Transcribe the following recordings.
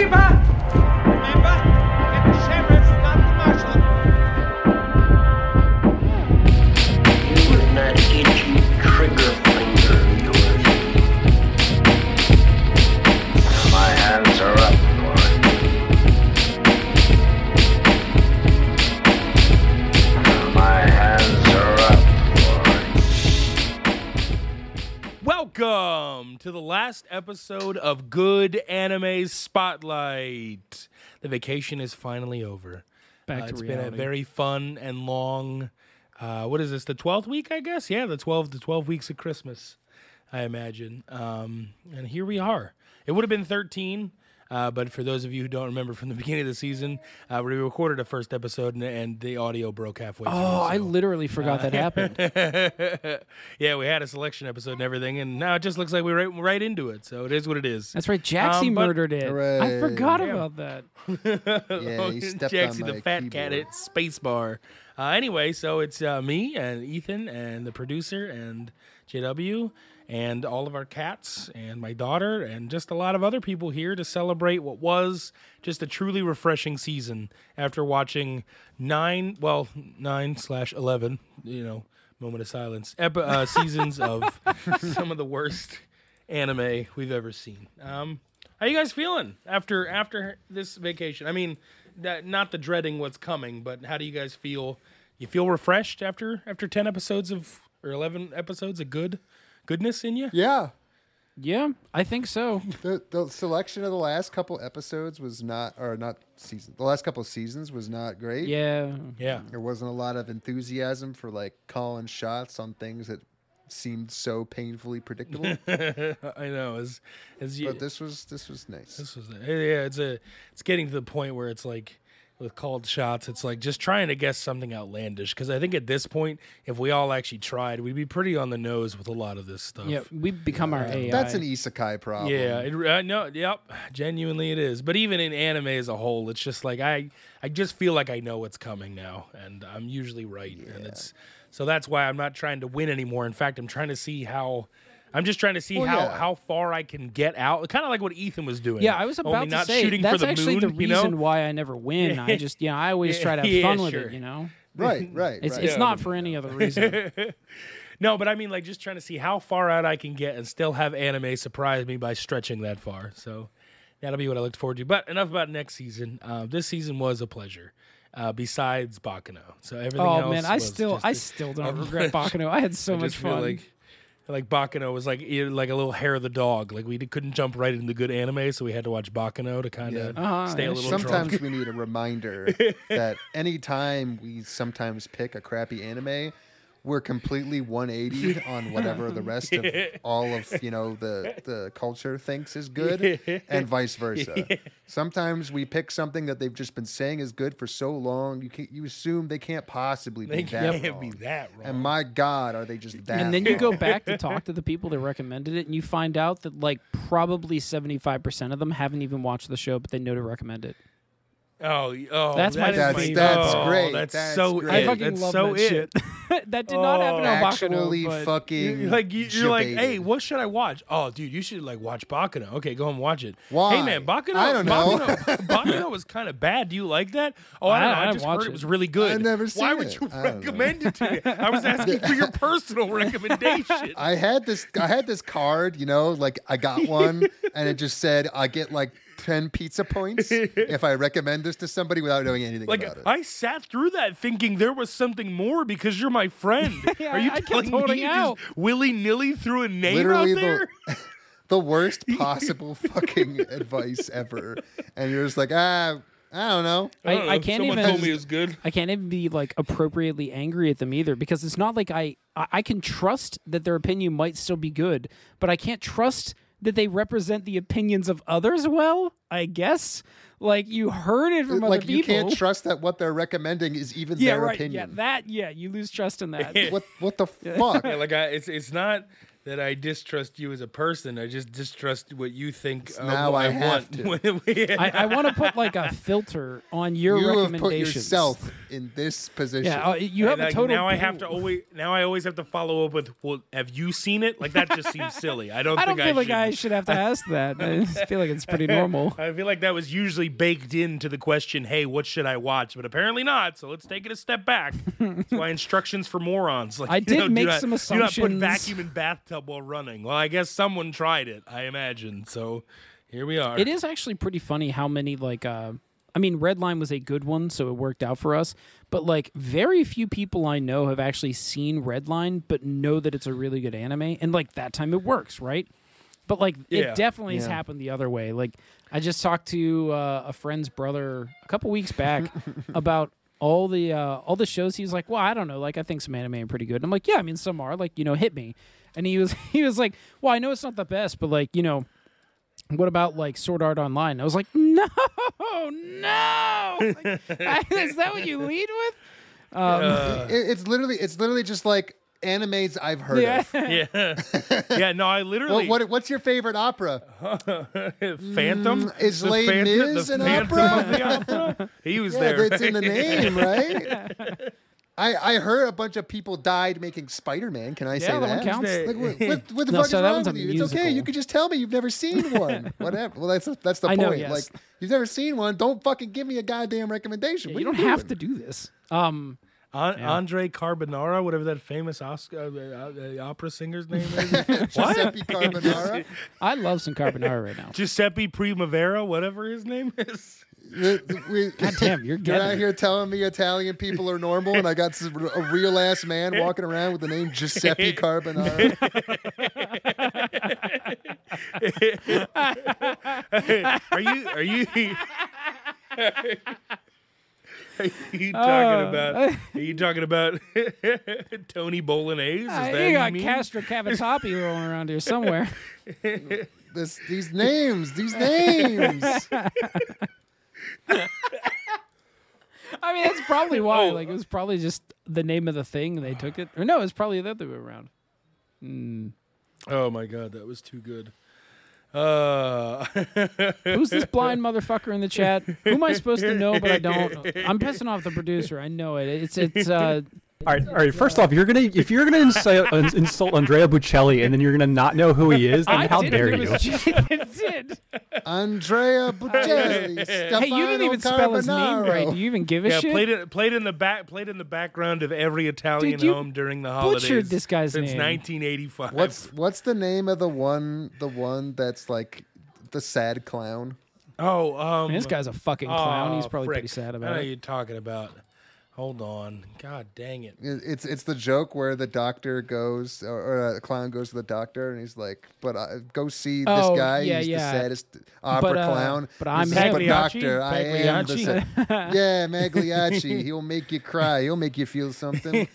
Zookeeper! Last episode of Good Anime Spotlight. The vacation is finally over. Back Uh, to it's been a very fun and long. Uh, what is this? The twelfth week, I guess. Yeah, the twelve, the twelve weeks of Christmas, I imagine. Um, and here we are. It would have been thirteen, uh, but for those of you who don't remember from the beginning of the season, uh, we recorded a first episode and, and the audio broke halfway. through, Oh, I literally forgot that happened. yeah, we had a selection episode and everything, and now it just looks like we're right, right into it. So it is what it is. That's right. Jaxie Um, murdered it. I forgot Yeah. about that. Yeah, he stepped Jaxie the fat keyboard. cat at Spacebar. Uh, anyway, so it's uh, me and Ethan and the producer and JW and all of our cats and my daughter and just a lot of other people here to celebrate what was just a truly refreshing season after watching nine, well, nine slash eleven, you know, moment of silence, epi- uh, seasons of some of the worst anime we've ever seen. Um, how you guys feeling after after this vacation? I mean, that, not the dreading what's coming, but how do you guys feel? You feel refreshed after after ten episodes of or eleven episodes of good goodness in you? Yeah, Yeah, I think so. the the selection of the last couple episodes was not, or not season. The last couple seasons was not great. Yeah. Yeah, there wasn't a lot of enthusiasm for like calling shots on things that seemed so painfully predictable. I know. As as you, but this was this was nice. This was yeah. It's a it's getting to the point where it's like with called shots, it's like just trying to guess something outlandish. Because I think at this point, if we all actually tried, we'd be pretty on the nose with a lot of this stuff. Yeah, we've become our AI. That's an isekai problem. Yeah, it, uh, no, yep, genuinely it is. But even in anime as a whole, it's just like I, I just feel like I know what's coming now, and I'm usually right, yeah. and it's so that's why I'm not trying to win anymore. In fact, I'm trying to see how. I'm just trying to see Well, how, yeah. how far I can get out, kind of like what Ethan was doing. Yeah, I was about to not say shooting that's for the actually moon, the you know? reason why I never win. I just, yeah, I always try to have Yeah, fun with sure. it. You know, Right, right. it's right. it's not for any other reason. No, but I mean, like, just trying to see how far out I can get and still have anime surprise me by stretching that far. So that'll be what I look forward to. But enough about next season. Uh, this season was a pleasure. Uh, besides Baccano, so everything else. oh man, I still just I a- still don't regret Baccano. I had so I much feel fun. Like, like Baccano was like like a little hair of the dog. Like we couldn't jump right into good anime, so we had to watch Baccano to kind of Uh-huh, stay yeah, a little Sometimes drunk. we need a reminder that anytime we sometimes pick a crappy anime, we're completely 180 on whatever the rest of all of you know the the culture thinks is good, and vice versa. Sometimes we pick something that they've just been saying is good for so long, you can, you assume they can't possibly be They that can't wrong. be that wrong. And my God, are they just that? and then you go back to talk to the people that recommended it, and you find out that like probably seventy five percent of them haven't even watched the show, but they know to recommend it. Oh, oh, That's my that is That's- favorite. that's oh, great. That's, That's so great. I it. fucking That's love so that it. shit. that did not oh, happen Oh. on actually Baccano, but fucking like you, you're like, hey, what should I watch? Oh, dude, you should like watch Baccano. Okay, go and watch it. Why? Hey, man, Baccano. I don't know. Baccano, Baccano was kind of bad. Do you like that? Oh, I don't know. I, I'd just watch heard it. it. was really good. I've never Why seen would it. you I don't know. recommend it to me? I was asking for your personal recommendation. I had this I had this card, you know, like I got one and it just said I get like 10 pizza points if I recommend this to somebody without knowing anything Like about it. I sat through that thinking there was something more because you're my friend. Yeah, Are you I kept telling me holding you out. just willy nilly threw a name Literally out there? the the worst possible fucking advice ever. And you're just like, ah, I don't know. I, don't I can't Someone even. told me it was good. I can't even be like appropriately angry at them either because it's not like I I I can trust that their opinion might still be good, but I can't trust that they represent the opinions of others well. I guess like you heard it from like other you people. can't trust that what they're recommending is even yeah, their right. opinion. Yeah, that. Yeah, you lose trust in that. what what the fuck? Yeah, like I, it's it's not. That I distrust you as a person. I just distrust what you think. of now what I have want. to. I, I want to put like a filter on your you have put yourself in this position. Yeah, uh, you have And, a like, total. now I have to always now I always have to follow up with well have you seen it like that just seems silly I don't I don't think feel like should, I should have to ask that. I just feel like it's pretty normal. I feel like that was usually baked into the question hey what should I watch but apparently not so let's take it a step back that's why instructions for morons like I you did know, do make not- some do not put vacuum in bathtub while running. Well I guess someone tried it I imagine. So here we are. It is actually pretty funny how many like uh I mean Redline was a good one so it worked out for us. But like very few people I know have actually seen Redline but know that it's a really good anime and like that time it works right? But like Yeah. it definitely has happened the other way. Like I just talked to uh, a friend's brother a couple weeks back about all the uh, all the shows. He was like well I don't know. Like I think some anime are pretty good. And I'm like yeah I mean some are. Like you know hit me and he was he was like well I know it's not the best but like you know what about like Sword Art Online? I was like, no, no. Like, is that what you lead with? Um, Uh, It- it's literally it's literally just like animes I've heard yeah. of. yeah yeah no I literally What, what what's your favorite opera? Phantom Mm, is The Les Phantom- Mis the an Phantom opera? of the opera? he was Yeah, there it's in the name, right? I, I heard a bunch of people died making Spider Man. Can I say Yeah, that that? one counts. Like, what, what, what the No, fuck so is wrong with you? It's okay. You could just tell me you've never seen one. Whatever. Well, that's that's the I point. know, yes. Like you've never seen one. Don't fucking give me a goddamn recommendation. What you are don't have to do this. Um, An- Andre Carbonara, whatever that famous Oscar, uh, uh, opera singer's name is. Giuseppe Carbonara. I love some carbonara right now. Giuseppe Primavera, whatever his name is. We- God damn, you're You're out it. here telling me Italian people are normal, and I got a real ass man walking around with the name Giuseppe Carbonara. Are you? Are you? Are you talking Uh, about? Are you talking about Tony Bolognese? Is Uh, that you got? Castro Cavatapi rolling around here somewhere. This, these names, these names. I mean, that's probably why. Oh. Like, it was probably just the name of the thing they took it. Or no, it's probably the other way around. Oh my god, that was too good. Uh, Who's this blind motherfucker in the chat? Who am I supposed to know, but I don't? I'm pissing off the producer. I know it. It's it's uh All right, all right. First off, you're gonna if you're gonna insult, insult Andrea Bocelli and then you're gonna not know who he is, then I how did dare it. you? It did. Andrea Bocelli. Hey, you didn't even spell his name right. Do you even give a yeah, shit? played it. Played in the back. Played in the background of every Italian Dude, you home during the holidays. Butchered this guy's since name. 1985. What's what's the name of the one? The one that's like the sad clown. Oh, um, Man, this guy's a fucking clown. He's oh, probably frick. pretty sad I know about what it. you're you talking about. Hold on. God dang it. It- It's it's the joke where the doctor goes or, or a clown goes to the doctor and he's like, "But I, go see this Oh, guy. yeah, he's yeah. the saddest opera But, uh, clown." but He I'm says, him." "But doctor, I am the Pagliacci? sa- yeah Magliacci. He'll make you cry. He'll make you feel something.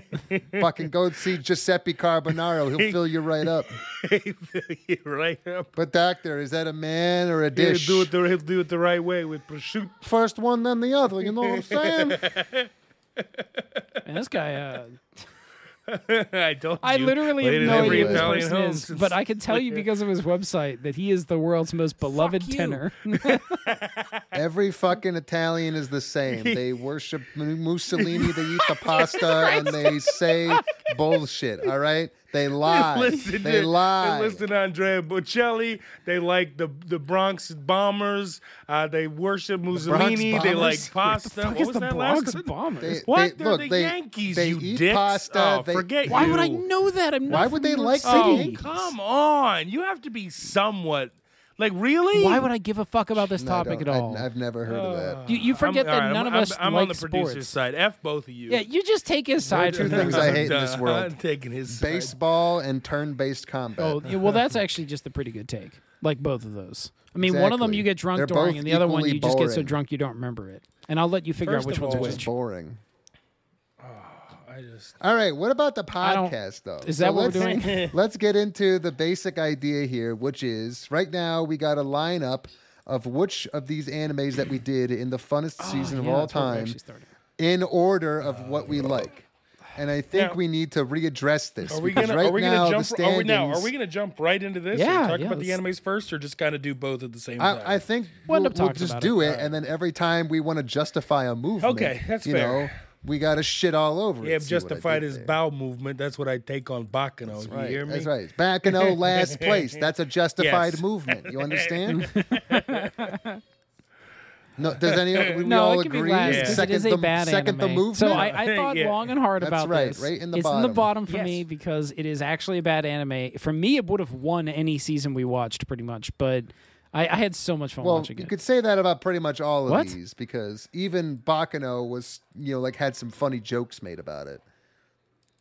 Fucking go see Giuseppe Carbonaro. He'll fill you right up. He fill you right up. But doctor, is that a man or a He'll dish? do it the he'll do it the right way with prosciutto. First one, then the other. You know what I'm saying? Man, this guy. Uh, I told I literally Played have in no idea who this person is, but I can tell you because of his website that he is the world's most beloved tenor. Every fucking Italian is the same. They worship Mussolini, they eat the pasta, and they say bullshit. All right, they lie. listen they to, lie. They listen to Andrea Bocelli. They like the the Bronx bombers. Uh, they worship Mussolini. They like pasta. Fuck what is was the that Bronx last? Bombers? They- What? they- They're look, the they- Yankees, they you eat dicks. pasta, Oh, they- forget Why you. would I know that? I'm not Why would they like the City. Oh, Yankees? come on! You have to be somewhat like really. Why would I give a fuck about this No, I topic at don't. All? I've never heard of that. you, you forget I'm- that right, none I'm, of us I'm, I'm like on the sports. producer's side. F both of you. Yeah, you just take his side. two for things this. I hate in this world. I'm taking his side. Baseball and turn-based combat. Oh, yeah, well, that's actually just a pretty good take. Like both of those. I mean, one of them Exactly. you get drunk They're during, both and the other one equally you just get so boring. drunk you don't remember it. And I'll let you figure First out which of one's all, It's just which. boring. I just All right, what about the podcast though? Is that what we're doing? Let's get into the basic idea here, which is right now we got a lineup of which of these animes that we did in the funnest oh, season of Oh, Yeah, all that's where we time in order of what we like. and I think Now- we need to readdress this. Are we because gonna right are we now, gonna the jump are we now are we gonna jump right into this? Yeah, and talk yeah, about the animes first, or just kind of do both at the same time? I, I think We'll we'll, end up we'll just about do it. it, and then every time we want to justify a movement, Okay, that's you fair. know, we got to shit all over. we it. have See justified his there? bowel movement. That's what I take on Baccano. That's you right. hear me? That's right. Back in O last place. That's a justified Yes. movement. You understand? no, does any? We no, all it can agree. be last Yeah. Second it is a the, bad second anime. the movement. So I, I thought Yeah. long and hard That's about right, this. right in the it's in the bottom. bottom for Yes. me because it is actually a bad anime. For me, it would have won any season we watched, pretty much. But I, I had so much fun well, watching you it. You could say that about pretty much all of What? these because even Baccano was, you know, like had some funny jokes made about it.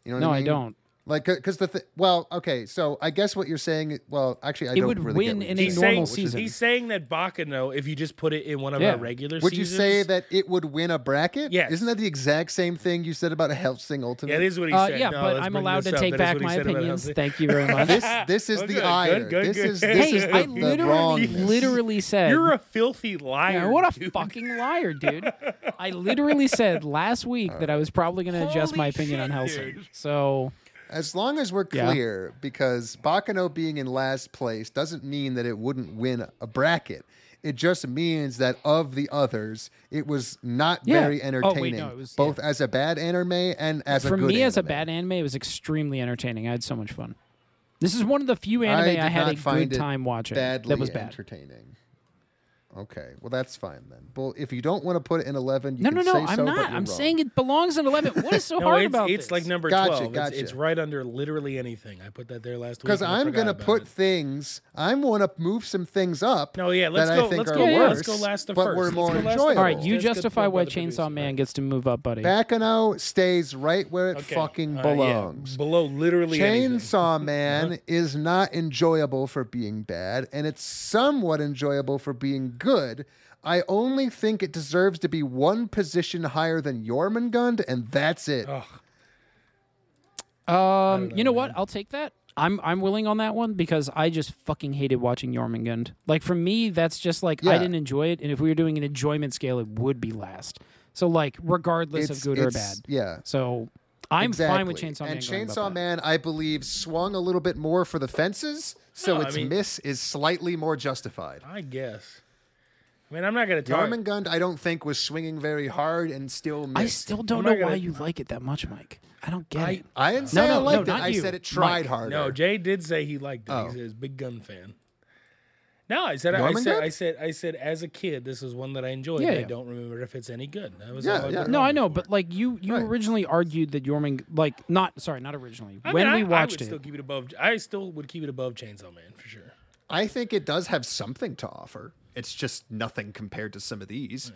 You know what no, I I don't. Like, because the th- well, okay, so I guess what you're saying, well, actually, I It don't would really win what in you're a He's saying, saying, normal which season. he's saying that Baccano, if you just put it in one of Yeah. our regular seasons. Would you say that it would win a bracket? Yeah, Isn't that the exact same thing you said about a Hellsing Ultimate? Yeah, it is what he Uh, said. yeah, No, but I'm allowed to take That is back my opinions. Thank you very much. This this is Oh, the good, ire. good, good, this good. is this hey, is the, I literally, wrongness. literally said You're a filthy liar. Yeah, what a dude. fucking liar, dude. I literally said last week that I was probably going to adjust my opinion on Hellsing. So, As long as we're Yeah. clear, because Baccano being in last place doesn't mean that it wouldn't win a bracket. It just means that of the others, it was not Yeah. very Oh, wait, entertaining, no, was- both yeah. as a bad anime and as for a good me as a bad anime, it was extremely entertaining. I had so much fun. This is one of the few anime I, did had a good time watching. Badly that was bad. entertaining. Okay, well that's fine then. Well, if you don't want to put it in eleven, you No, can no, no. say I'm so, not. I'm wrong. saying it belongs in 11. What is so No, hard it's, about it's this? like number Gotcha, 12. It's, gotcha. it's right under literally anything. I put that there last week. because I I'm gonna put it. things. I'm going to move some things up. No, yeah, let's that go- I think let's are go- yeah, worse, let's go last to but first. we're Let's more go last enjoyable. All right, you That's good justify why Chainsaw producer. Man gets to move up, buddy. Baccano stays right where it Okay. fucking Uh, yeah, belongs. below literally. Chainsaw Man is not enjoyable for being bad, and it's somewhat enjoyable for being good. I only think it deserves to be one position higher than Jormungand, and that's it. Ugh. Um, you know what? I'll take that. I'm I'm willing on that one because I just fucking hated watching Jormungand. Like for me, that's just like I didn't enjoy it, and if we were doing an enjoyment scale, it would be last. So like, regardless It's- of good or bad. Yeah. So I'm fine with Exactly. Chainsaw Man. And going above Chainsaw that. Man, I believe, swung a little bit more for the fences, so No, I its mean- miss is slightly more justified. I guess. I mean, I'm not going to talk. Jormungand, I don't think, was swinging very hard and still missed. I still don't I'm know not gonna- why you like it that much, Mike. I don't get I- it. I didn't say no, I no, liked not it. I you. said it tried Mike. harder. No, Jay did say he liked it. Oh. He's a big gun fan. No, I said I Jormungand? said I said I said as a kid this is one that I enjoyed. Yeah, and I yeah. don't remember if it's any good. That was Yeah, all yeah. No, I know, for. but like you, you Right. originally argued that Jormung, like not sorry, not originally. I when mean, we I, watched I would it, still keep it above. I still would keep it above Chainsaw Man for sure. I think it does have something to offer. It's just nothing compared to some of these.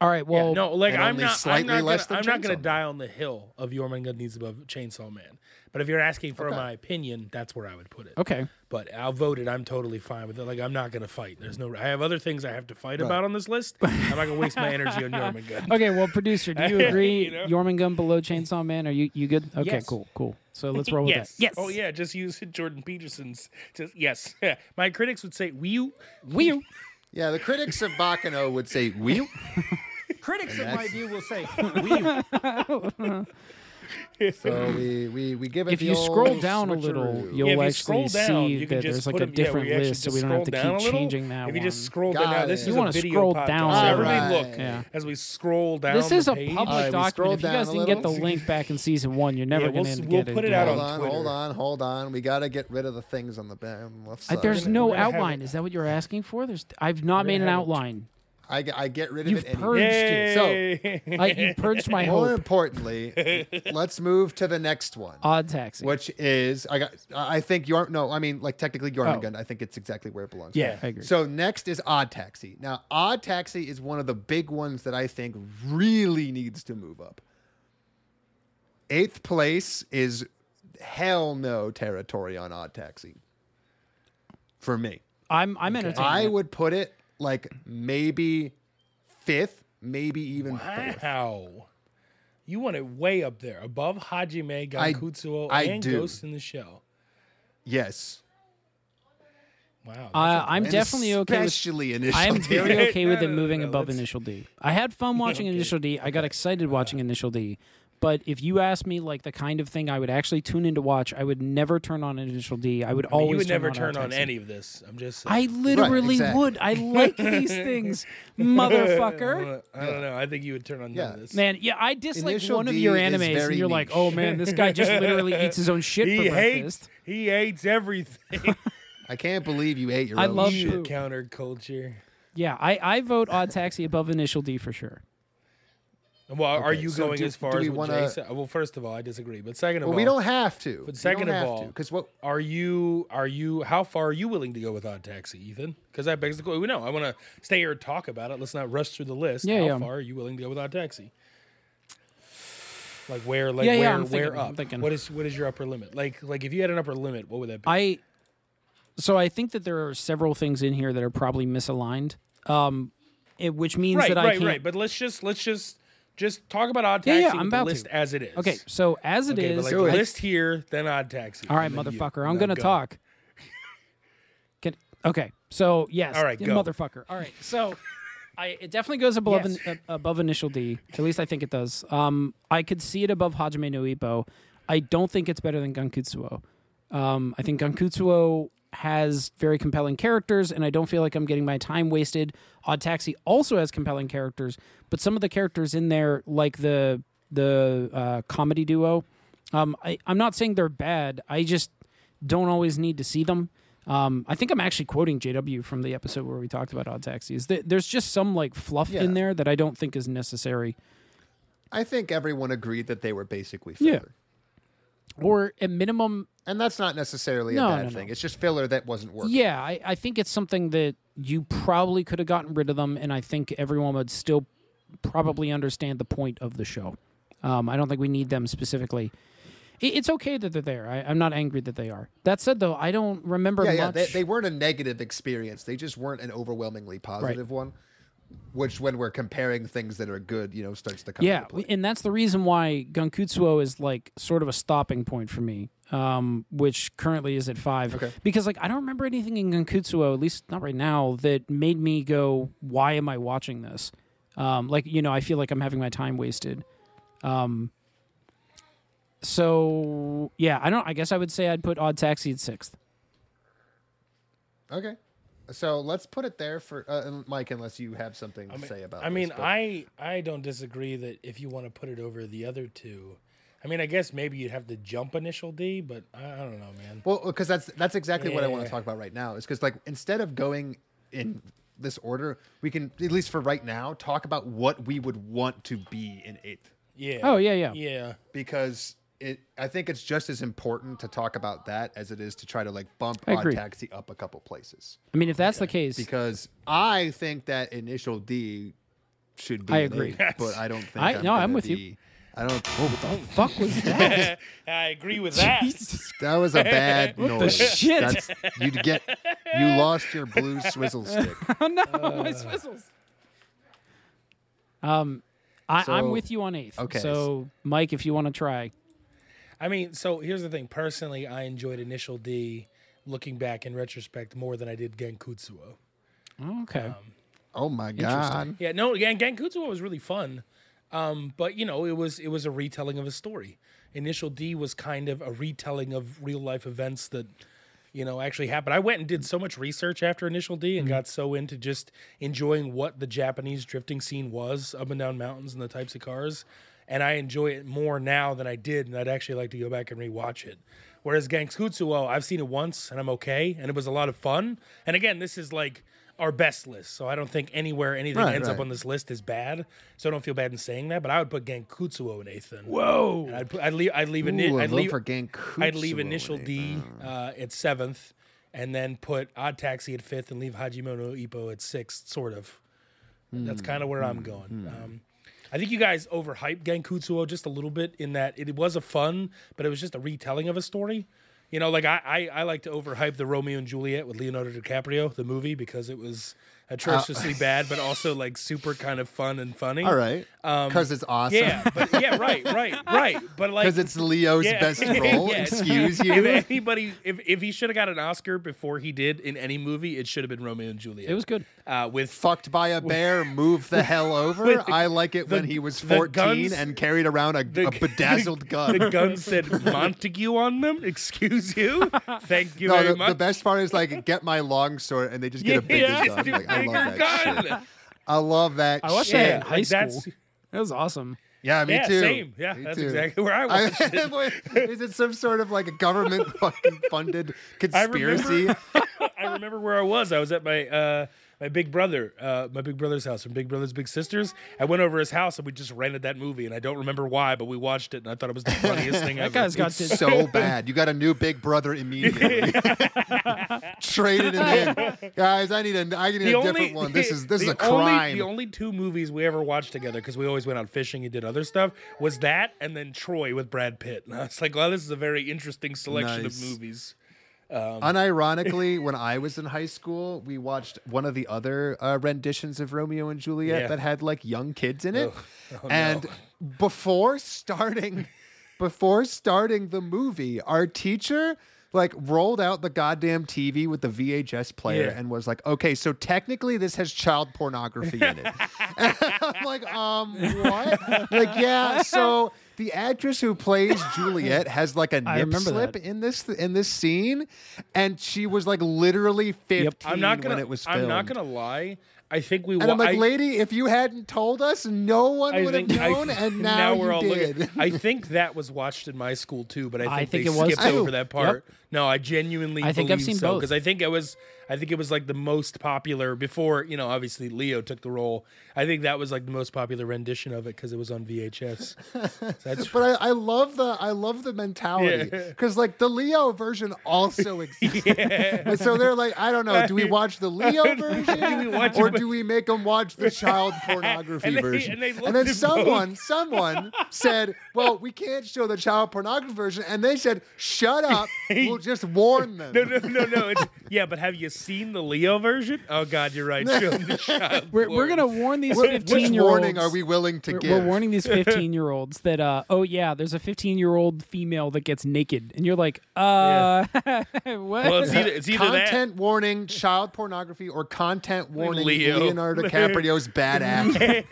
all right. Well, yeah, no, like I'm only not. I'm not gonna, I'm than not gonna die on the hill of Jormungand needs above Chainsaw Man. But if you're asking for Okay. my opinion, that's where I would put it. okay. But I'll vote it. I'm totally fine with it. Like I'm not going to fight. There's no. I have other things I have to fight about on this list. I'm not going to waste my energy on Jormungand. Okay, well, producer, do you agree? You know? Jormungand below Chainsaw Man? Are you you good? Okay, Yes. cool, cool. So let's roll with yes. that. Yes. Oh yeah, just use Jordan Peterson's. Just yes. My critics would say we. We Yeah, the critics of Baccano would say, "We." Critics of my view will say, So we we we give it. if the you scroll down a little, you'll Yeah, if you actually scroll down, see you can that just there's like put a 'em- yeah, different we actually list, so just we don't have to scroll down a keep little. changing that If you one. just scroll down, now it. this You is wanna a video scroll podcast. down So a everybody little. look Yeah. as we scroll down. this is a page. public All right, we document. If you down guys a didn't get the little. link back in season one, you're never Yeah, we'll gonna we'll get put it. it out Hold on on, Twitter. hold on, hold on. We got to get rid of the things on the back on the left side. There's We're no gonna have outline. it. Is that what you're asking for? There's. I've not made an have it. outline. I, get- I get rid of You've it. anyway. purged it. So I, you purged my more hope. importantly, let's move to the next one. Odd taxi. which is I got I think your no I mean like technically Oh. Jormungand I think it's exactly where it belongs. Yeah, I agree. So next is Odd Taxi. Now Odd Taxi is one of the big ones that I think really needs to move up. Eighth place is hell no territory on Odd Taxi. For me, I'm I'm entertained. I would put it like maybe fifth, maybe even fourth. Wow. You want it way up there, above Hajime, I- Gankutsuou, I and do. Ghost in the Shell. Yes, Wow. Uh, that's a- I'm definitely okay with. especially initial. I am D. very okay with it No, no, moving no, above Initial D. I had fun watching Initial D. I got excited watching Initial D, But if you ask me like the kind of thing I would actually tune in to watch, I would never turn on Initial D. I would I mean, always you would turn never on turn on Taxi. any of this. I'm just. I saying. literally exactly. would. I like these things, motherfucker. I don't know. I think you would turn on none Yeah. of this. Man, yeah, I dislike Initial one of D your is animes, and very you're like, niche. "Oh man, this guy just literally eats his own shit he for hates. He hates everything. I can't believe you ate your I own love shit. poo. counterculture. Yeah, I, I vote Odd Taxi above Initial D for sure. Well, are you so going do- as far do as we what wanna- Jay said? Well, first of all, I disagree. But second of Well, all, we don't have to. But second of all, because what are you are you how far are you willing to go with Odd Taxi, Ethan? Because that begs the question. We know. I want to stay here and talk about it. Let's not rush through the list. Yeah, how yeah. far are you willing to go with Odd Taxi? Like where, like Yeah, yeah, where, I'm where thinking, I'm up? thinking. What is what is your upper limit? Like like if you had an upper limit, what would that be? I so I think that there are several things in here that are probably misaligned, um, it, which means right, that I right, can't. Right, right. But let's just let's just just talk about Odd Yeah, Taxi yeah, with I'm about list to. as it is. Okay, so as it Okay, is, like list here, then Odd Taxi. all right, then you. motherfucker, I'm gonna go. talk. Can, okay, so yes, All right, yeah, motherfucker. All right, so. I, it definitely goes above Yes. in, uh, above initial D. At least I think it does. Um, I could see it above Hajime no Ippo. I don't think it's better than Gankutsuou. Um, I think Gankutsuou has very compelling characters, and I don't feel like I'm getting my time wasted. Odd Taxi also has compelling characters, but some of the characters in there, like the the uh, comedy duo, um, I, I'm not saying they're bad. I just don't always need to see them. Um, I think I'm actually quoting JW from the episode where we talked about Odd Taxi. Is that there's just some like fluff Yeah. in there that I don't think is necessary, I think everyone agreed that they were basically Yeah. Or at minimum, And that's not necessarily No, a bad no, thing. no. It's just filler that wasn't working. Yeah, I, I think it's something that you probably could have gotten rid of them, and I think everyone would still probably understand the point of the show. Um, I don't think we need them specifically. It, it's okay that they're there. I, I'm not angry that they are. That said, though, I don't remember yeah, yeah. much. They, they weren't a negative experience. They just weren't an overwhelmingly positive one. Which, when we're comparing things that are good, you know, starts to come. yeah, and that's the reason why Gankutsuou is like sort of a stopping point for me, um, which currently is at five. Okay. Because like I don't remember anything in Gankutsuou, at least not right now, that made me go, "Why am I watching this?" Um, like you know, I feel like I'm having my time wasted. Um, so yeah, I don't. I guess I would say I'd put Odd Taxi at sixth. Okay. So let's put it there for uh, Mike, unless you have something to I mean, say about. It. I mean, this, but- I I don't disagree that if you want to put it over the other two, I mean, I guess maybe you'd have to jump initial D, but I, I don't know, man. Well, because that's that's exactly what I want to talk about right now. Is because like instead of going in this order, we can at least for right now talk about what we would want to be in eighth. Yeah. Oh yeah, yeah. Yeah. Because it, I think it's just as important to talk about that as it is to try to like bump I Odd agree. Taxi up a couple places. I mean, if that's the case, Because I think that initial D should be. I an agree. eighth, but I don't think. I- I'm no, I'm gonna with you. be- I don't. what the fuck was that? I agree with that. Jesus. That was a bad noise. the shit? That's, you get. You lost your blue swizzle stick. oh no, my swizzles. Um, I, I'm So- with you on eighth. okay. So, Mike, if you want to try, I mean, so here's the thing. Personally, I enjoyed Initial D. Looking back in retrospect, more than I did Gankutsuou. okay. Oh my god. Yeah, no, yeah, Gankutsuou was really fun. Um, but you know, it was it was a retelling of a story. Initial D was kind of a retelling of real life events that you know actually happened. I went and did so much research after Initial D and got so into just enjoying what the Japanese drifting scene was up and down mountains and the types of cars. And I enjoy it more now than I did, and I'd actually like to go back and rewatch it. Whereas Gankutsuou, I've seen it once and I'm okay, and it was a lot of fun. And again, this is like our best list, so I don't think anywhere anything Right, ends up on this list is bad. So I don't feel bad in saying that. But I would put Gankutsuou in eighth. Then. Whoa. And I'd, put, I'd leave. I'd leave. Ooh, I'd leave. for Gankutsuou I'd leave initial. D uh, at seventh, and then put Odd Taxi at fifth, and leave Hajime no Ippo at sixth. Sort of. That's kind of where I'm going. Um, I think you guys overhyped Gankutsuou just a little bit in that it was a fun, but it was just a retelling of a story. You know, like I, I, I like to overhype the Romeo and Juliet with Leonardo DiCaprio, the movie, because it was atrociously bad, but also like super kind of fun and funny. All right, because it's awesome. Yeah, but yeah, right, right, right. But like Because it's Leo's yeah. best role. Yeah. Excuse If you. anybody, if, if he should have got an Oscar before he did in any movie, it should have been Romeo and Juliet. It was good. uh, with Fucked by a bear, move the hell over. I like it when he was 14 guns- and carried around a, the- a bedazzled gun. the gun said Montague on them. Excuse you. Thank you no, very the, much. the best part is like get my long sword and they just get a bigger yeah, gun. just a Like, I love that gun. shit. I love that. I watched shit. that in high school. that's- That was awesome. Yeah, me yeah, too. same. Yeah, Me that's too. exactly where I I, watched it. wait, is it some sort of like a government fucking funded I remember- conspiracy? I remember where I was. I was at my uh, my big brother, uh, my big brother's house from Big Brothers Big Sisters. I went over his house and we just rented that movie, and I don't remember why, but we watched it and I thought it was the funniest thing That ever. guy's got to. so bad. You got a new big brother immediately. Traded him in, guys. I need a I need a different one. This is this is the a only- crime. the only two movies we ever watched together because we always went out fishing and did other stuff was that and then Troy with Brad Pitt. And I was like, well, this is a very interesting selection Nice. of movies. Unironically, when I was in high school, we watched one of the other uh, renditions of Romeo and Juliet Yeah. that had like young kids in it. Oh, and before starting, before starting the movie, our teacher like rolled out the goddamn TV with the VHS player Yeah. and was like, "Okay, so technically this has child pornography in it." and I'm like, "Um, what?" like, yeah. So the actress who plays Juliet has like a nip slip that. in this in this scene, and she was like literally 15 I'm not gonna. when it was filmed. I'm not gonna lie. I think we. And I'm like, I- lady, if you hadn't told us, no one I would have think I- known, and now, we're you all did. looking. I think that was watched in my school too, but I think, I think they it was skipped too. over that part. No, I genuinely. I think I've seen so, both. because I think it was. I think it was like the most popular before. You know, obviously Leo took the role. I think that was like the most popular rendition of it because it was on VHS. So But I, I love the I love the mentality Yeah. because like the Leo version also exists. And so they're like, I don't know, do we watch the Leo version Do watch or do we make them watch the child pornography And they- version? and they looked then someone someone said, well, we can't show the child pornography version, and they said, shut up, we'll just warn them. no, no, no, no. It's, yeah, but have you seen the Leo version? Oh God, you're right. Show 'em the child We're, we're gonna warn these Which 15 year olds. warning are we willing to We're, give? we're warning these 15 year olds that, uh, oh yeah, there's a 15 year old female that gets naked, and you're like, uh, what? Well, it's either, it's either that. content warning, child pornography, or content warning Leo. Leonardo DiCaprio's bad acting.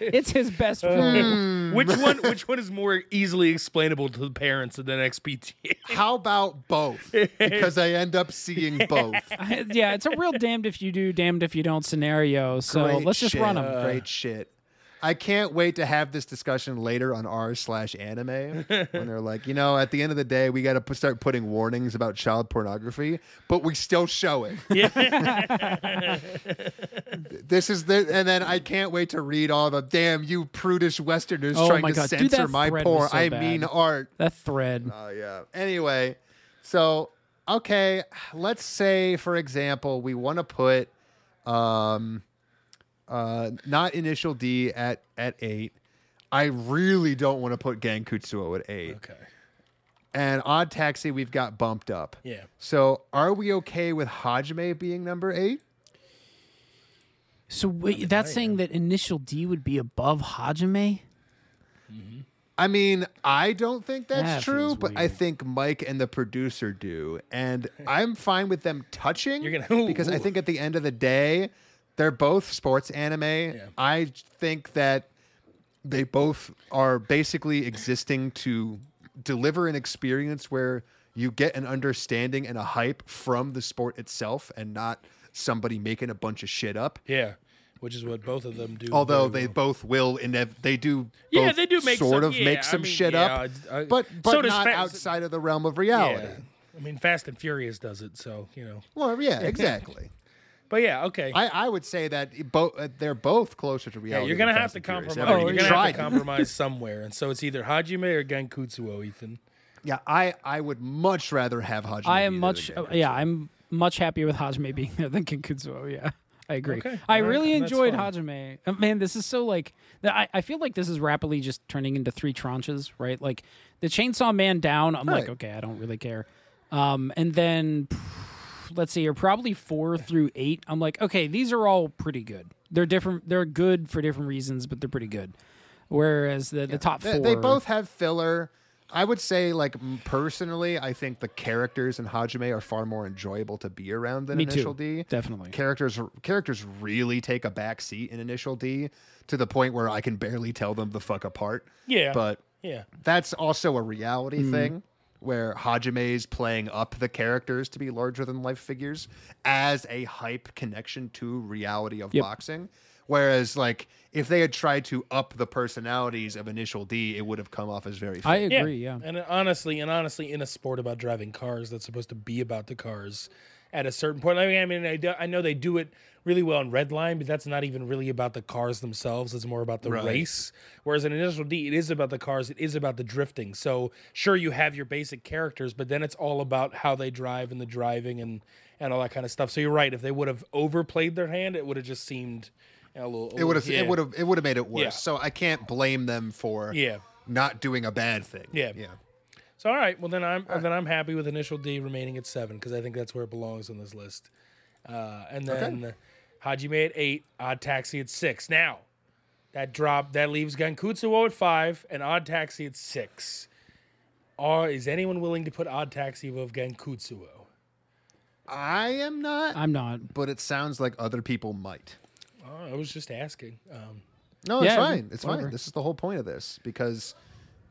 it's his best Uh, role. Which one? Which one is more easily explainable to the parents of the next PTA? How about both? Because I end up seeing both. yeah, it's a real damned if you do, damned if you don't scenario. So Great let's just shit. run them. Great shit. I can't wait to have this discussion later on r slash anime when they're like, you know, at the end of the day, we got to p- start putting warnings about child pornography, but we still show it. Yeah. this is the, and then I can't wait to read all the damn you prudish Westerners Oh trying to God, censor that my porn. so I bad. mean art. That thread. Oh yeah. Anyway, so okay, let's say for example, we want to put um uh not initial D at at 8. I really don't want to put Gankutsuou at 8. Okay. And Odd Taxi we've got bumped up. Yeah. So, are we okay with Hajime being number 8? So wait, that's saying that initial D would be above Hajime? I mean, I don't think that's That true, but I think Mike and the producer do. And I'm fine with them touching gonna- because I think at the end of the day, they're both sports anime. I think that they both are basically existing to deliver an experience where you get an understanding and a hype from the sport itself and not somebody making a bunch of shit up. Yeah. Which is what both of them do. Although they well. both will, inev- they do. Yeah, they do make sort some- of yeah, make I some mean, shit yeah, up, I- I- but but does not Fast- outside of the realm of reality. Yeah. I mean, Fast and Furious does it, so you know. Well, yeah, exactly. But yeah, okay. I, I would say that both uh, they're both closer to yeah, reality. you're gonna than have Fast to compromise. Ever you're gonna have to compromise somewhere, and so it's either Hajime or Gankutsuou, Ethan. Yeah, I I would much rather have Hajime. I am much, uh, yeah, I'm much happier with Hajime being there than Gankutsuou. Yeah, I agree. Okay, I really enjoyed. Hajime. Uh, Man, this is so like, I, I feel like this is rapidly just turning into three tranches, right? Like the Chainsaw Man down, I'm like, okay, I don't really care. Um, and then let's see, are probably four through eight. I'm like, okay, these are all pretty good. They're different. They're good for different reasons, but they're pretty good. Whereas the, the top They, four, they both have filler. I would say, like personally, I think the characters in Hajime are far more enjoyable to be around than Me Initial too. D. Definitely. characters characters really take a back seat in Initial D to the point where I can barely tell them the fuck apart. Yeah. but Yeah. that's also a reality Mm-hmm. thing where Hajime's playing up the characters to be larger than life figures as a hype connection to reality of Yep. boxing. Whereas, like, if they had tried to up the personalities of Initial D, it would have come off as very. I fake. agree. Yeah. And uh, honestly, and honestly, in a sport about driving cars, that's supposed to be about the cars. At a certain point, I mean, I mean, I, do, I know they do it really well in Redline, but that's not even really about the cars themselves. It's more about the Right. race. Whereas in Initial D, it is about the cars. It is about the drifting. So sure, you have your basic characters, but then it's all about how they drive and the driving and and all that kind of stuff. So you're right. If they would have overplayed their hand, it would have just seemed you know, a little. It would have. yeah. It would have. It would have made it worse. Yeah. So I can't blame them for Yeah. not doing a bad thing. Yeah. Yeah. So all right, well then I'm then I'm happy with initial D remaining at seven because I think that's where it belongs on this list. Uh, and then Hajime at eight, Odd Taxi at six. Now that drop that leaves Gankutsuou at five and Odd Taxi at six. Are is anyone willing to put Odd Taxi above Gankutsuou? I am not, I'm not. but it sounds like other people might. Oh, I was just asking. Um, No, it's Yeah, fine. It's whatever. fine. This is the whole point of this because,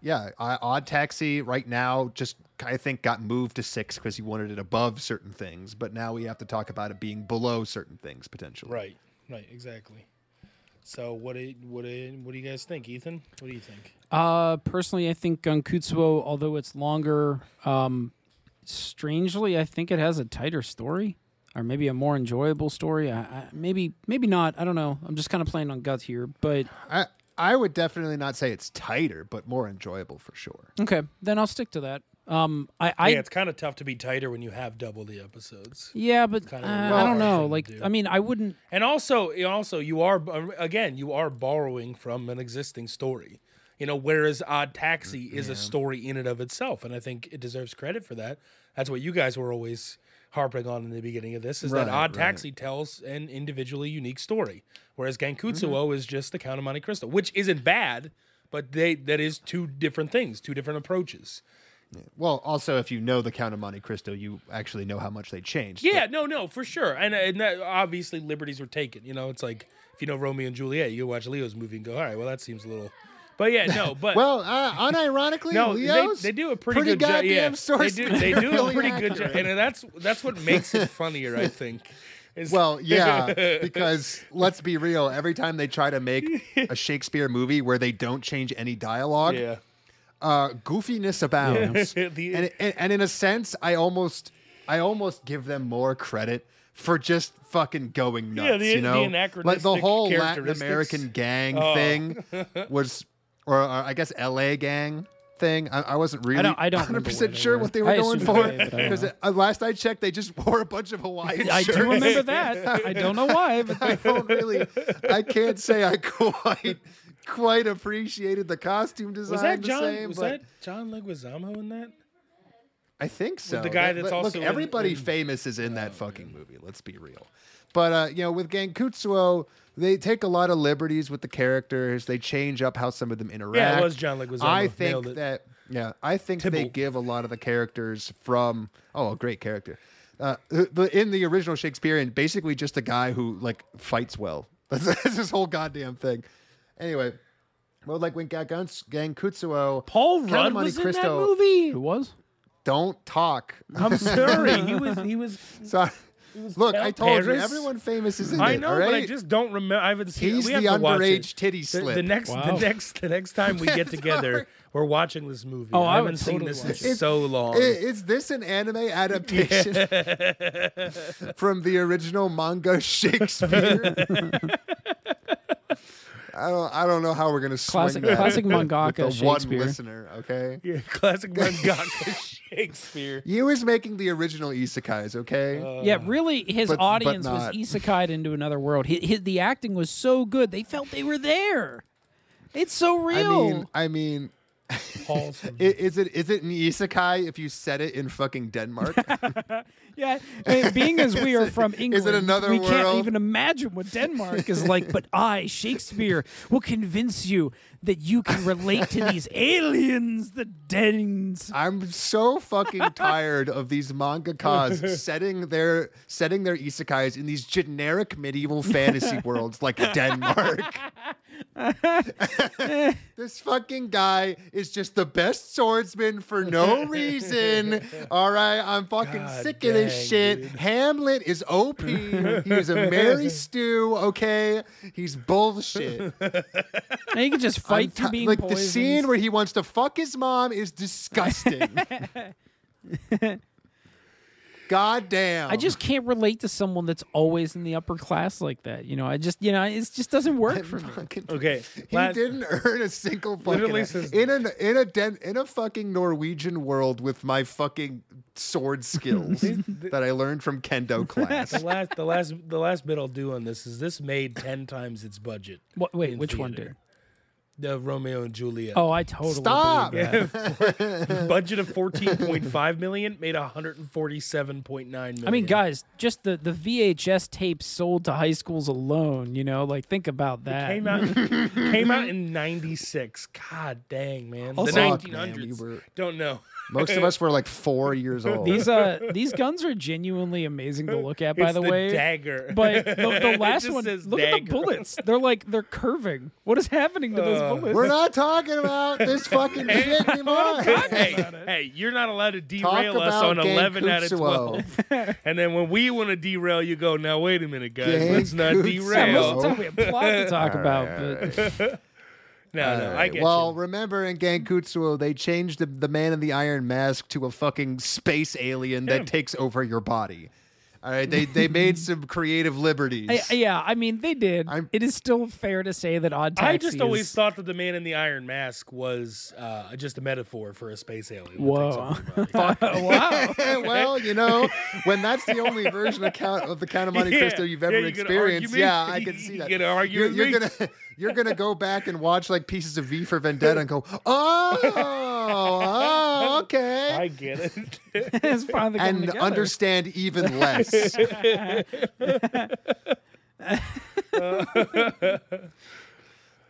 yeah, I, Odd Taxi right now just I think got moved to six because he wanted it above certain things, but now we have to talk about it being below certain things potentially. right, right, exactly. So what do what do, what do you guys think, Ethan? What do you think? Uh, personally, I think Gankutsuou, although it's longer, um, strangely, I think it has a tighter story, or maybe a more enjoyable story. I, I, maybe, maybe not. I don't know. I'm just kind of playing on gut here, but I I would definitely not say it's tighter, but more enjoyable for sure. okay, then I'll stick to that. Um, I, I yeah, it's kind of tough to be tighter when you have double the episodes. yeah, but uh, kinda a I hard don't know. Like, do. I mean, I wouldn't. And also, also you are again, you are borrowing from an existing story. You know, whereas Odd Taxi is a story in and of itself, and I think it deserves credit for that. That's what you guys were always harping on in the beginning of this is that Right, Odd right. Taxi tells an individually unique story, whereas Gankutsuou Mm-hmm. is just the Count of Monte Cristo, which isn't bad, but they that is two different things, two different approaches. Well, also if you know the Count of Monte Cristo, you actually know how much they changed. Yeah, no, no, for sure. And, and that, obviously liberties were taken. You know, it's like if you know Romeo and Juliet, you watch Leo's movie and go, all right, well that seems a little. But yeah, no, but Well, uh, unironically, no, Leo's they, they do a pretty, pretty good job. Yeah, they do. They do really a pretty good job, and that's that's what makes it funnier. I think. is- Well, yeah, because let's be real. Every time they try to make a Shakespeare movie where they don't change any dialogue, yeah, uh, goofiness abounds. The- and, and and in a sense, I almost I almost give them more credit for just fucking going nuts. Yeah, the- you the know, like the whole Latin. American gang Oh. thing was, or, or I guess L.A. gang. Thing I, I wasn't really I don't- I don't 100% where sure were. what they were I going assume for LA, but I don't because know. uh, last I checked they just wore a bunch of Hawaiian I shirts. do remember that. I don't know why, but I don't really. I can't say I quite quite appreciated the costume design. was that the John? same, was but that John Leguizamo in that? I think so. the guy That- that's look, also in- everybody in- famous is in that fucking movie. Let's be real. But uh, you know, with Gankutsuou, they take a lot of liberties with the characters. They change up how some of them interact. Yeah, it was John Leguizamo. I think it. that yeah, I think they give a lot of the characters from oh, a great character. Uh, the, the- in the original Shakespearean, basically just a guy who like fights well. That's, that's his whole goddamn thing. Anyway, well, like when Gaguns- Gankutsuou, Paul Count Rudd of Monte was in that movie. who was? don't talk. I'm sorry, he was he was. Sorry. Look, I Count told you, everyone famous is in I it. know, all but I just don't remember. I haven't seen. He's we have the to watch it. underage titty The, slip. the next, Wow. the next, the next time we get together, we're watching this movie. Oh, I I haven't would seen totally this watch in it. so long. I- Is this an anime adaptation from the original manga Shakespeare? I don't. I don't know how we're gonna swing Classic- that classic with mangaka the one Shakespeare. listener. Okay, yeah, classic mangaka Shakespeare. you was making the original isekais. Okay, uh, Yeah, really, his but- but audience was not. isekai'd into another world. Hi hi- the acting was so good; they felt they were there. It's so I real. mean, I mean, Halls of- I- Is it is it an isekai if you set it in fucking Denmark? Yeah, I mean, being as we are from England, another we can't even imagine what Denmark is like. But I, Shakespeare, will convince you that you can relate to these aliens, the Danes. I'm so fucking tired of these mangakas setting their setting their isekais in these generic medieval fantasy worlds like Denmark. this fucking guy is just the best swordsman for no reason. All right, I'm fucking God sick of this dang, shit. dude. Hamlet is OP. He's a Mary Sue. Okay, he's bullshit. And you can just I'm fight through ti- being like poisoned. the scene where he wants to fuck his mom is disgusting. God damn. I just can't relate to someone that's always in the upper class like that. You know, I just, you know, it just doesn't work for me. Fucking- Okay, He last- didn't earn a single Literally fucking says- in a in a den, in a fucking Norwegian world with my fucking sword skills that I learned from kendo class. The last, the last, the last bit I'll do on this is this made ten times its budget. What, wait, in which one theater. did? The Romeo and Juliet. Oh, I totally Stop! believe that. budget of fourteen point five million made one hundred and forty seven point nine million. I mean, guys, just the the VHS tapes sold to high schools alone. You know, like think about that. came out came out in ninety six. God dang, man, Also- the Fuck, nineteen man, we were- Don't know. Most of us were like four years old. These uh these guns are genuinely amazing to look at. By It's the, way, dagger. but the, the last one, says look at the bullets. They're like they're curving. What is happening to those Uh, bullets? We're not talking about this fucking shit anymore. hey, hey, you're not allowed to derail us about on 11 out of Gankutsuou. 12. and then when we want to derail, you go, now, wait a minute, guys. Let's not Gankutsuou. Yeah, most derail. of the time we have plot to talk about, right, but No, no, I get well, you. remember in Gankutsuou, they changed the, the man in the iron mask to a fucking space alien that takes over your body. All right, they they made some creative liberties. I, yeah, I mean they did. I'm- it is still fair to say that Odd Taxi I just always thought that the man in the iron mask was uh, just a metaphor for a space alien. Whoa. over wow. well, you know, when that's the only version of Count of the Count of Monte Yeah, Cristo you've yeah, ever you experienced, yeah, I can see that. can argue you're, you're gonna you're gonna go back and watch like pieces of V for Vendetta and go, oh, oh okay, I get it. it's finally coming and together. understand even less.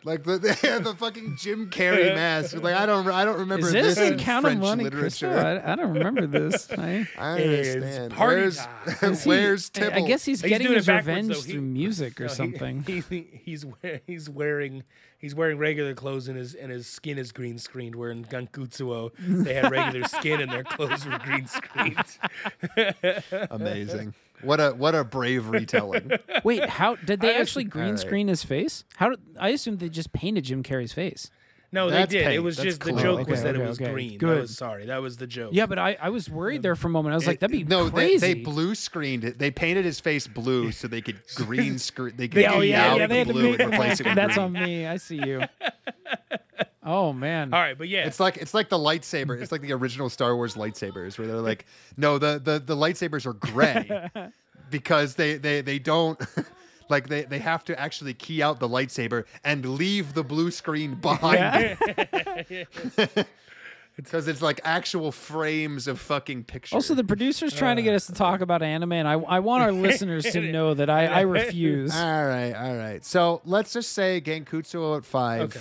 Like the, the the fucking Jim Carrey mask. Like I don't I don't remember Is this, this in in Count French of Monte Cristo? literature. I, I don't remember this. I, I understand. party Where's time. where's I- Tibble? I guess he's, He's getting his revenge though. He- through music or No, something. He, he- he's wearing he's wearing he's wearing regular clothes and his and his skin is green screened. Where in Gankutsuou they had regular skin and their clothes were green screened. amazing. What a what a brave retelling. Wait, how did they I actually actually- green Alright. screen his face? How did I assume they just painted Jim Carrey's face? No, That's they did. It was That's just the clothes. joke Okay, was that okay, it was okay. green. Good. That was sorry. That was the joke. Yeah, but I, I was worried there for a moment. I was like, that'd be no, crazy. they, they blue screened it. They painted his face blue so they could green screen. They could oh eat yeah, out yeah, the they had to blue make and replace it with That's green. on me. I see you. Oh man. All right, but yeah, It's like it's like the lightsaber. It's like the original Star Wars lightsabers, where they're like, no, the the, the lightsabers are gray because they they they don't. Like they, they have to actually key out the lightsaber and leave the blue screen behind because it's like actual frames of fucking pictures. Also, the producer's trying to get us to talk about anime, and I, I want our listeners to know that I, I refuse. all right, all right. So let's just say Gankutsuou at five. okay.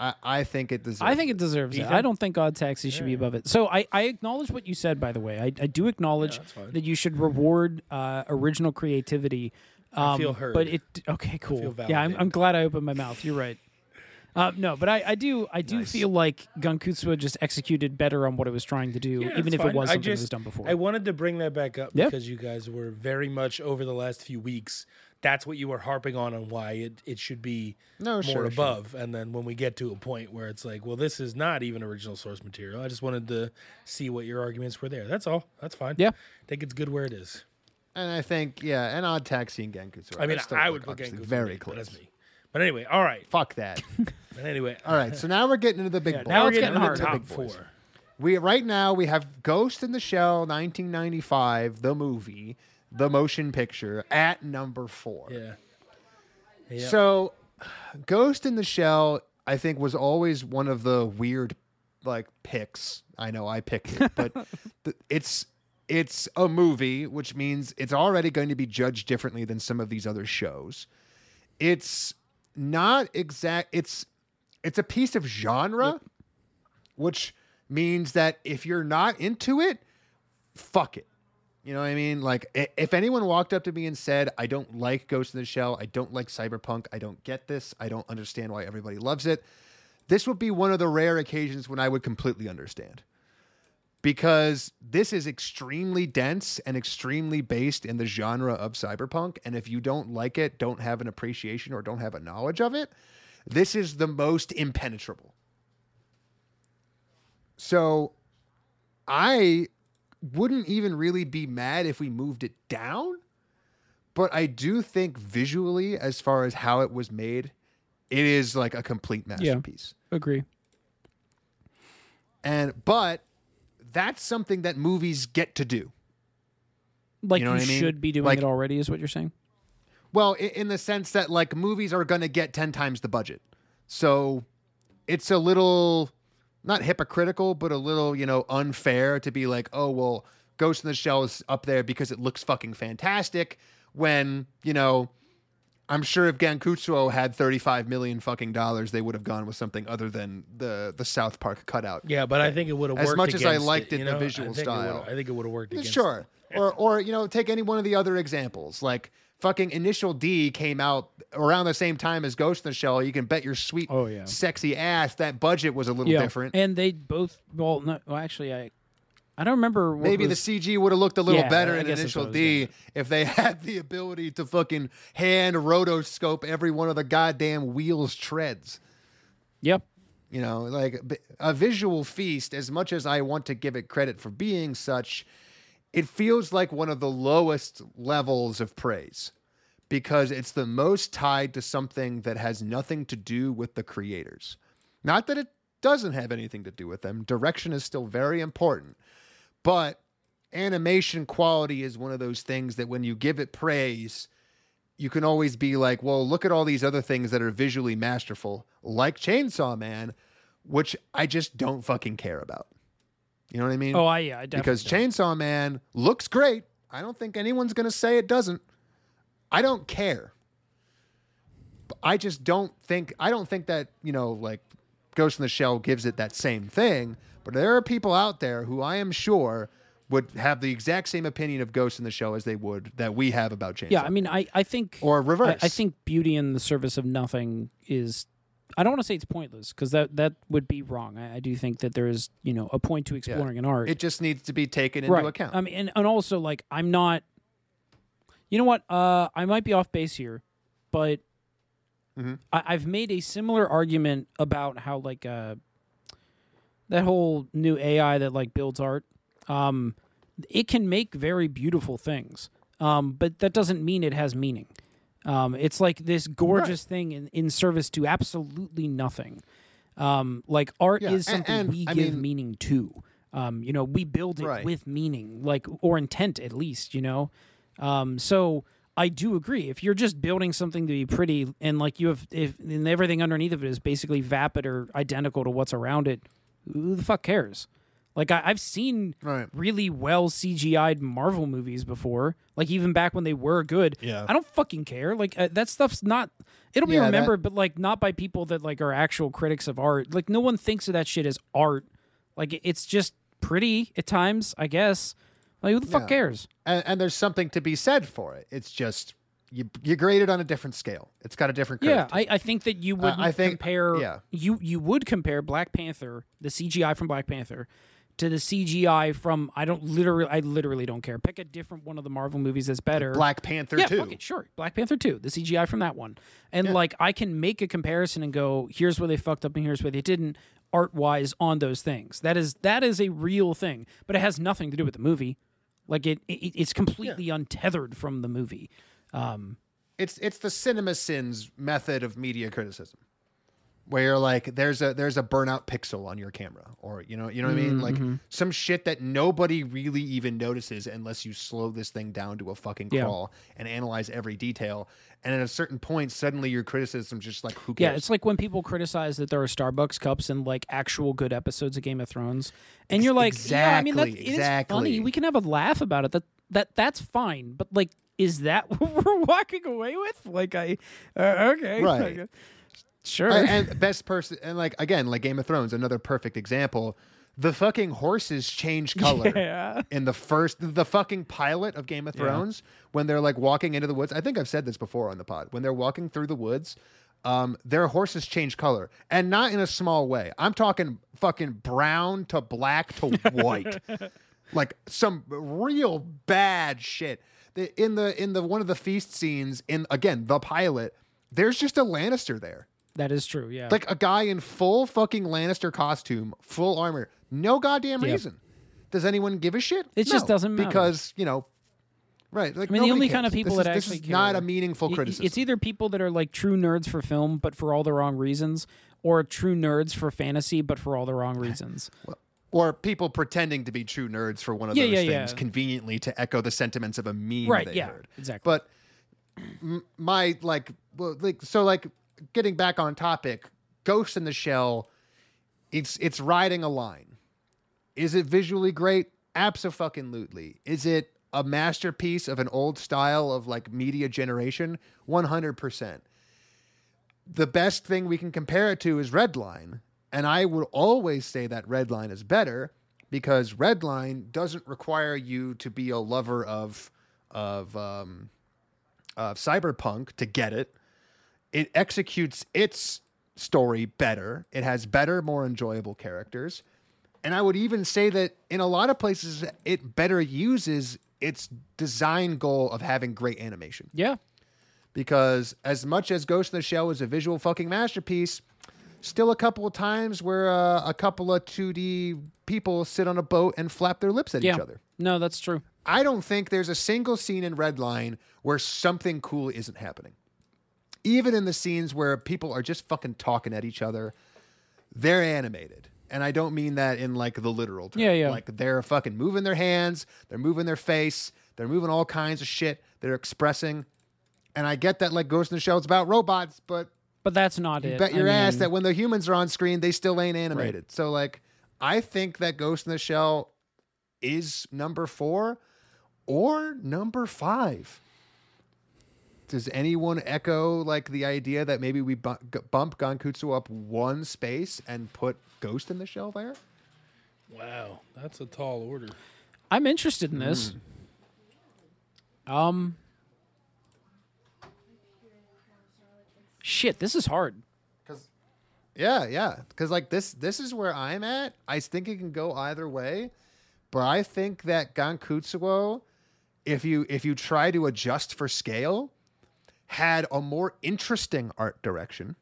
I, I think it deserves. I think it deserves it. Ethan? I don't think Odd Taxi should be above it. So I, I acknowledge what you said, by the way. I, I do acknowledge that's fine. that you should reward uh, original creativity. Um, feel heard. But it okay, cool. feel yeah, I'm. I'm glad I opened my mouth. You're right. Uh, no, but I, I do I do feel like Gankutsuou just executed better on what it was trying to do, Yeah, even that's if it was I something that was done before. I wanted to bring that back up Yeah. because you guys were very much over the last few weeks. That's what you were harping on on why it, it should be No, more sure, sure. above. And then when we get to a point where it's like, well, this is not even original source material. I just wanted to see what your arguments were there. That's all. That's fine. Yeah. I think it's good where it is. And I think yeah, and Odd Taxi and Gankutsuou. I mean, are still, I would put obviously Genku very but close. That's me. But anyway, all right. Fuck that. But anyway, All right, so now we're getting into the big yeah, boys. now we're it's getting getting into the top Big boys. four. We right now we have Ghost in the Shell, 1995, the movie, the motion picture, at number four. Yeah. Yeah. So, Ghost in the Shell, I think, was always one of the weird like picks. I know I picked it, but th- it's it's a movie, which means it's already going to be judged differently than some of these other shows. It's not exact. It's it's a piece of genre, which means that if you're not into it, fuck it. You know what I mean? Like, if anyone walked up to me and said, I don't like Ghost in the Shell, I don't like Cyberpunk, I don't get this, I don't understand why everybody loves it, this would be one of the rare occasions when I would completely understand. Because this is extremely dense and extremely based in the genre of cyberpunk. And if you don't like it, don't have an appreciation, or don't have a knowledge of it, this is the most impenetrable. So I wouldn't even really be mad if we moved it down. But I do think visually, as far as how it was made, it is like a complete masterpiece. Agree. And but that's something that movies get to do. Like You you, know what I mean? should be doing Like- it already, is what you're saying. Well, in the sense that like movies are going to get 10 times the budget. So it's a little not hypocritical, but a little, you know, unfair to be like, "Oh, well, Ghost in the Shell is up there because it looks fucking fantastic." When, you know, I'm sure if Gankutsuou had 35 million fucking dollars, they would have gone with something other than the the South Park cutout. Yeah, but I think it would have worked. As much as I liked it, it, you the visual I think it would've- style. I think it would have worked against. Sure. or or you know, take any one of the other examples. Like fucking Initial D came out around the same time as Ghost in the Shell. You can bet your sweet Oh, yeah. sexy ass that budget was a little different. And they both well, no, well actually I I don't remember what Maybe was, the CG would have looked a little Yeah, better I in Initial D if they had the ability to fucking hand rotoscope every one of the goddamn wheels treads. Yep. You know, like a visual feast, as much as I want to give it credit for being such, it feels like one of the lowest levels of praise because it's the most tied to something that has nothing to do with the creators. Not that it doesn't have anything to do with them, direction is still very important, but animation quality is one of those things that when you give it praise, you can always be like, well, look at all these other things that are visually masterful, like Chainsaw Man, which I just don't fucking care about. You know what I mean? Oh, I yeah, I definitely because. Chainsaw Man looks great. I don't think anyone's going to say it doesn't. I don't care. I just don't think I don't think that, you know, like Ghost in the Shell gives it that same thing, but there are people out there who I am sure would have the exact same opinion of Ghost in the Shell as they would that we have about Chainsaw. Yeah, I mean, I, I think Or reverse. I think beauty in the service of nothing is. I don't want to say it's pointless because that that would be wrong. I, I do think that there is you know a point to exploring an art. it just needs to be taken into right. account. I mean, and, and also like I'm not. You know what? Uh, I might be off base here, but Mhm. I, I've made a similar argument about how like uh, that whole new AI that like builds art. Um, it can make very beautiful things, um, but that doesn't mean it has meaning. Um, it's like this gorgeous thing in, in service to absolutely nothing. Um, like art Yeah, is something and, we I give mean- meaning to. Um, you know, we build it Right. with meaning, like or intent at least. You know, um, so I do agree. If you're just building something to be pretty and like you have, if and everything underneath of it is basically vapid or identical to what's around it, who the fuck cares? Like I, I've seen Right. really well CGI'd Marvel movies before, like even back when they were good. Yeah. I don't fucking care. Like uh, that stuff's not. It'll be Yeah, that- remembered, but like not by people that like are actual critics of art. Like no one thinks of that shit as art. Like it's just pretty at times, I guess. Like who the fuck Yeah. cares? and, and there's something to be said for it. It's just you you grade it on a different scale. It's got a different curve. Yeah. I, I think that you uh, would I think- compare. yeah. you you would compare Black Panther, the CGI from Black Panther, to the CGI from I don't literally I literally don't care. Pick a different one of the Marvel movies that's better. Black Panther yeah, it, sure. Black Panther 2, the CGI from that one. And like I can make a comparison and go, here's where they fucked up and here's where they didn't art wise on those things. That is that is a real thing. But it has nothing to do with the movie. Like it, it it's completely untethered from the movie. Um It's it's the CinemaSins method of media criticism, where you're like there's a there's a burnout pixel on your camera or you know you know what I mean like Mm-hmm. some shit that nobody really even notices unless you slow this thing down to a fucking Yeah. crawl and analyze every detail and at a certain point suddenly your criticism just like who cares Yeah, it's like when people criticize that there are Starbucks cups in like actual good episodes of Game of Thrones, and you're like, yeah, I mean, that Exactly, it is funny. We can have a laugh about it. That that that's fine. But like, is that what we're walking away with? Like, I uh, okay, Right. like, sure. Uh, and best person and like again like game of thrones another perfect example. The fucking horses change color Yeah. in the first the fucking pilot of game of thrones when they're like walking into the woods. I think i've said this before on the pod. When they're walking through the woods um, their horses change color and not in a small way. I'm talking fucking brown to black to white. Like some real bad shit in the in the one of the feast scenes in again the pilot there's just a lannister there that is true. Yeah. like a guy in full fucking Lannister costume, full armor. No goddamn Yep. reason. Does anyone give a shit? It just doesn't matter. because you know, right? Like I mean, the only cares. kind of people this that is, actually this is not care- a meaningful criticism. It's either people that are like true nerds for film, but for all the wrong reasons, or true nerds for fantasy, but for all the wrong reasons. Or people pretending to be true nerds for one of Yeah, those yeah, things, yeah. conveniently to echo the sentiments of a meme Right, they yeah, heard. exactly. But m- my like, well, like so, like getting back on topic, Ghost in the Shell. It's it's riding a line. Is it visually great? Absolutely. Is it a masterpiece of an old style of like media generation? One hundred percent. The best thing we can compare it to is Redline, and I would always say that Redline is better because Redline doesn't require you to be a lover of of um, of cyberpunk to get it. It executes its story better. It has better, more enjoyable characters. And I would even say that in a lot of places, it better uses its design goal of having great animation. Yeah. Because as much as Ghost in the Shell is a visual fucking masterpiece, still a couple of times where uh, a couple of 2D people sit on a boat and flap their lips at Yeah. each other. No, that's true. I don't think there's a single scene in Redline where something cool isn't happening. Even in the scenes where people are just fucking talking at each other, they're animated. And I don't mean that in like the literal term. Yeah, yeah. Like they're fucking moving their hands, they're moving their face, they're moving all kinds of shit, they're expressing. And I get that like Ghost in the Shell is about robots, but But that's not you it. bet I your ass mean, that when the humans are on screen, they still ain't animated. So like, I think that Ghost in the Shell is number four or number five. Does anyone echo like the idea that maybe we bu- bump Gankutsu up one space and put Ghost in the Shell there? Wow, that's a tall order. I'm interested in this. Um. Shit, this is hard. Yeah, yeah. Because like this, this is where I'm at. I think it can go either way, but I think that Gankutsuou, if you if you try to adjust for scale, had a more interesting art direction.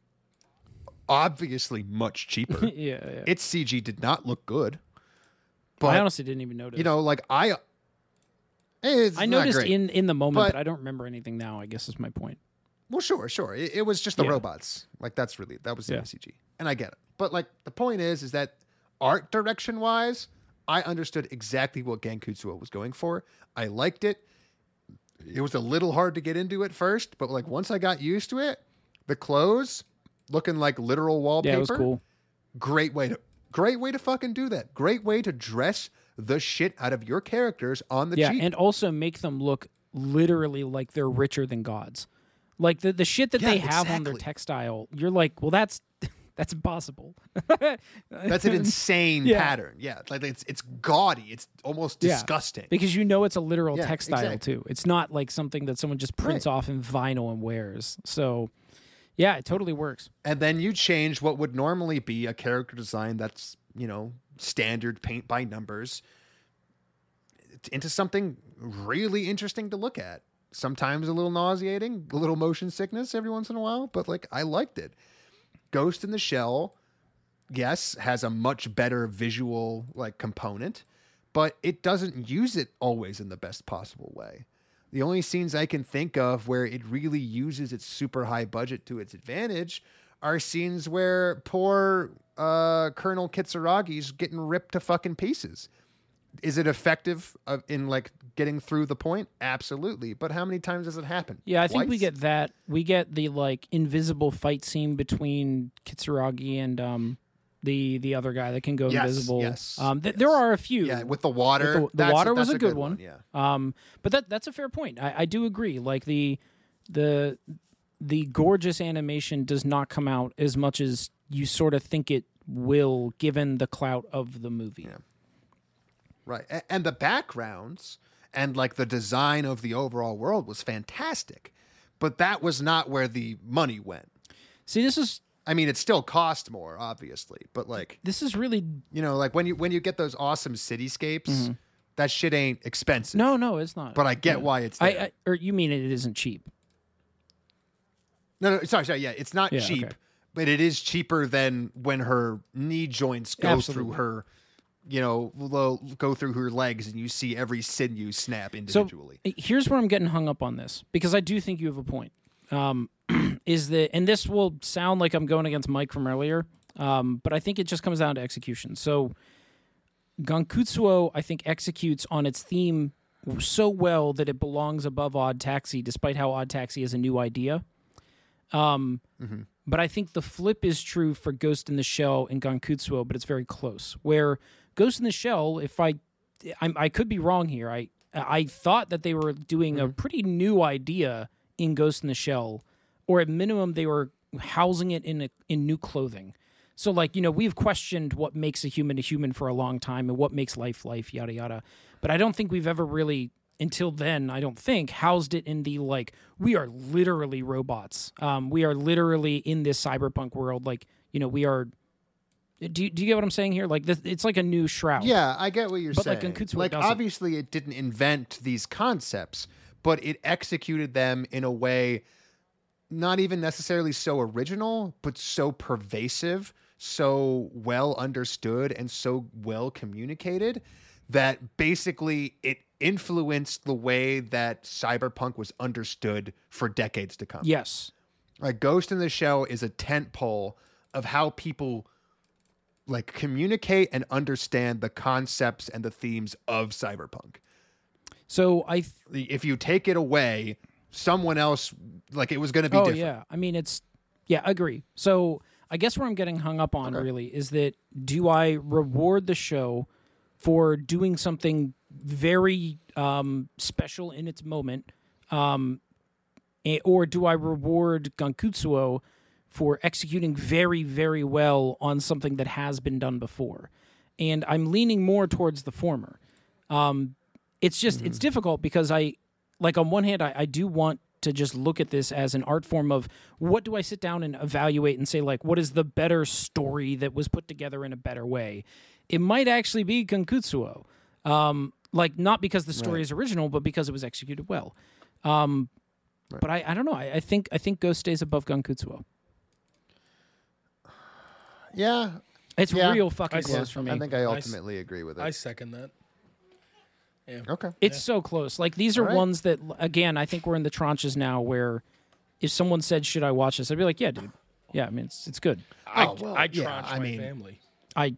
Obviously, much cheaper. Yeah, yeah. its CG did not look good, but I honestly didn't even notice. you know, like I, eh, it's I noticed great. in in the moment, But- but, I don't remember anything now. I guess is my point. Well, sure, sure. It, it was just the Yeah. robots. Like that's really that was the Yeah. CG, and I get it. But like the point is, is that art direction wise, I understood exactly what Gankutsuou was going for. I liked it. It was a little hard to get into at first, but like once I got used to it, the clothes looking like literal wallpaper. Yeah, it was cool. Great way to great way to fucking do that. Great way to dress the shit out of your characters on the Yeah, cheap. and also make them look literally like they're richer than gods. Like the the shit that Yeah, they have on their textile, you're like, well, that's that's impossible. That's an insane Yeah. pattern. Yeah, like it's it's gaudy. It's almost Yeah. disgusting. because you know it's a literal Yeah, textile exactly. too. It's not like something that someone just prints Right. off in vinyl and wears. So, yeah, it totally works. and then you change what would normally be a character design that's you know standard paint by numbers into something really interesting to look at sometimes a little nauseating a little motion sickness every once in a while but like i liked it ghost in the shell yes has a much better visual like component but it doesn't use it always in the best possible way the only scenes I can think of where it really uses its super high budget to its advantage are scenes where poor uh, Colonel Kitsuragi's getting ripped to fucking pieces. Is it effective in like getting through the point? Absolutely. But how many times does it happen? Yeah, I think we get that. We get the like invisible fight scene between Kitsuragi and um the the other guy that can go Yes, invisible. yes, um, th- yes. there are a few. Yeah, with the water. With the, the water a, was a good, one. Yeah. Um, but that that's a fair point. I, I do agree. Like the the the gorgeous animation does not come out as much as you sort of think it will, given the clout of the movie. Yeah. Right. A- And the backgrounds and like the design of the overall world was fantastic. But that was not where the money went. See, this is I mean, it still cost more, obviously, but like, this is really you know, like when you when you get those awesome cityscapes, mm-hmm. that shit ain't expensive. no, no, it's not. But I get why it's I, there. I or you mean it isn't cheap? no, no, sorry, sorry. Yeah, it's not Yeah, cheap, okay. but it is cheaper than when her knee joints go Absolutely. through her, you know, go through her legs, and you see every sinew snap individually. uh, here's where I'm getting hung up on this because I do think you have a point. Um, is that and this will sound like I'm going against Mike from earlier, um, but I think it just comes down to execution. So Gankutsuou, I think, executes on its theme so well that it belongs above Odd Taxi, despite how Odd Taxi is a new idea. Um, But I think the flip is true for Ghost in the Shell and Gankutsuou, but it's very close. Where Ghost in the Shell, if I, I, I could be wrong here. I I thought that they were doing a pretty new idea in Ghost in the Shell, or at minimum they were housing it in a, in new clothing. So like you know we've questioned what makes a human a human for a long time and what makes life life yada yada, but I don't think we've ever really until then I don't think housed it in the like we are literally robots. Um, we are literally in this cyberpunk world. Like you know we are. Do you, do you get what I'm saying here? Like this, it's like a new shroud. Yeah, I get what you're But, like, saying. Like doesn't. obviously it didn't invent these concepts, but it executed them in a way not even necessarily so original, but so pervasive, so well understood and so well communicated that basically it influenced the way that cyberpunk was understood for decades to come. Yes. Like Ghost in the Shell is a tent pole of how people like communicate and understand the concepts and the themes of cyberpunk. So I. Th- If you take it away, someone else like it was going to be oh different. yeah. I mean, it's yeah. Agree. So I guess where I'm getting hung up on really is that do I reward the show for doing something very um, special in its moment, um, eh, or do I reward Gankutsuou for executing very, very well on something that has been done before? And I'm leaning more towards the former. Um, it's just it's difficult because I like on one hand I, I do want to just look at this as an art form of what do I sit down and evaluate and say like what is the better story that was put together in a better way. It might actually be Gankutsuou. Um, like not because the story is original, but because it was executed well. Um, But I, I don't know. I, I think I think Ghost stays above Gankutsuou. Yeah. It's Yeah. real fucking I- close yeah, for me. I think I I s- ultimately agree with it. I second that. okay. It's so close. Like these are All right. ones that again, I think we're in the tranches now where if someone said, "Should I watch this?" I'd be like, "Yeah, dude. Yeah, I mean, it's it's good." I, Oh, well, I yeah, tranche I my mean- family. I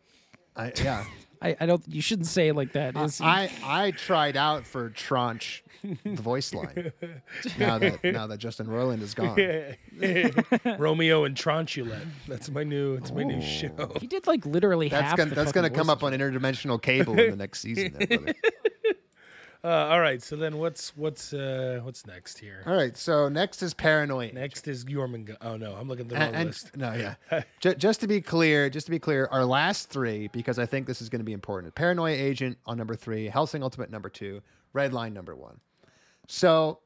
I, yeah. I, I don't. You shouldn't say it like that. It's- I I tried out for tranche the voice line. Now that now that Justin Roiland is gone. Romeo and Tranchulet. That's my new. It's my new show. he did like literally That's half. gonna the that's fucking gonna come voices. up on interdimensional cable in the next season. There, brother. Uh, all right. So then, what's what's uh, what's next here? All right, so next is paranoid. Next is Jormungand. Oh no, I'm looking at the wrong and, and- list. no, yeah. Ju- just to be clear, just to be clear, our last three, because I think this is going to be important. Paranoia Agent on number three, Hellsing Ultimate number two, Redline number one. So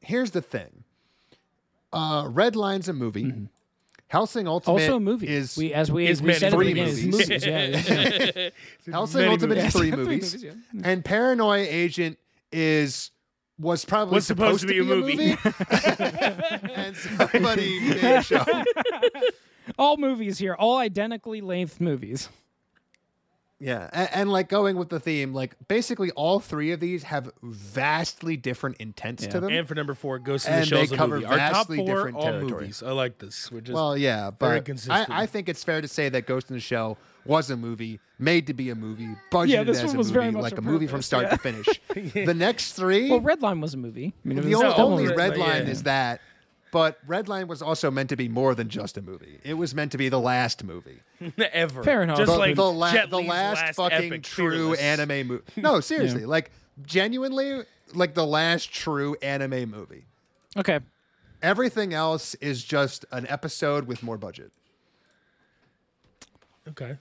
here's the thing. Uh, Redline's a movie. Hellsing Ultimate Also a movie. is we as we, is we many said three movies. movies. Yeah, yeah. Hellsing many Ultimate movies. is three Three movies, movies, and Paranoia Agent is was probably Was supposed to be a movie. and somebody made a show. all movies here, all identically length movies. Yeah, and, and like going with the theme, like basically all three of these have vastly different intents to them. And for number four, Ghost in the Shell Shell's they a cover movie. Our top vastly four, different all territory. movies. I like this. We're just well, yeah, very but consistent. I, I think it's fair to say that Ghost in the Shell was a movie made to be a movie, budgeted this as one a was very movie, much like a a movie from purpose, start to finish. The next three, Well, Redline was a movie. I mean, the was only, only was- Red Redline, Line yeah. is that. But Redline was also meant to be more than just a movie. It was meant to be the last movie. ever. Fair enough. Just the, like the, la- Jet the Li's last, fucking epic, true Fearless. anime movie. No, seriously, like genuinely, like the last true anime movie. Okay. Everything else is just an episode with more budget. Okay.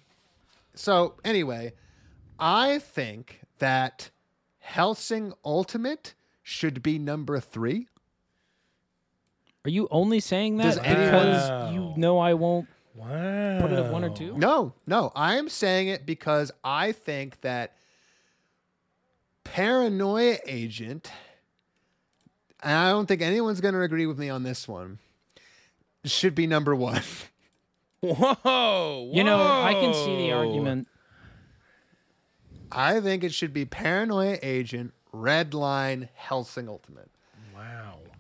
So anyway, I think that Hellsing Ultimate should be number three. Are you only saying that Does anyone- because Wow. you know I won't Wow. put it at one or two? No, no, I am saying it because I think that Paranoia Agent, and I don't think anyone's going to agree with me on this one, should be number one. Whoa, You know, I can see the whoa. argument. I think it should be Paranoia Agent, Redline, Hellsing Ultimate.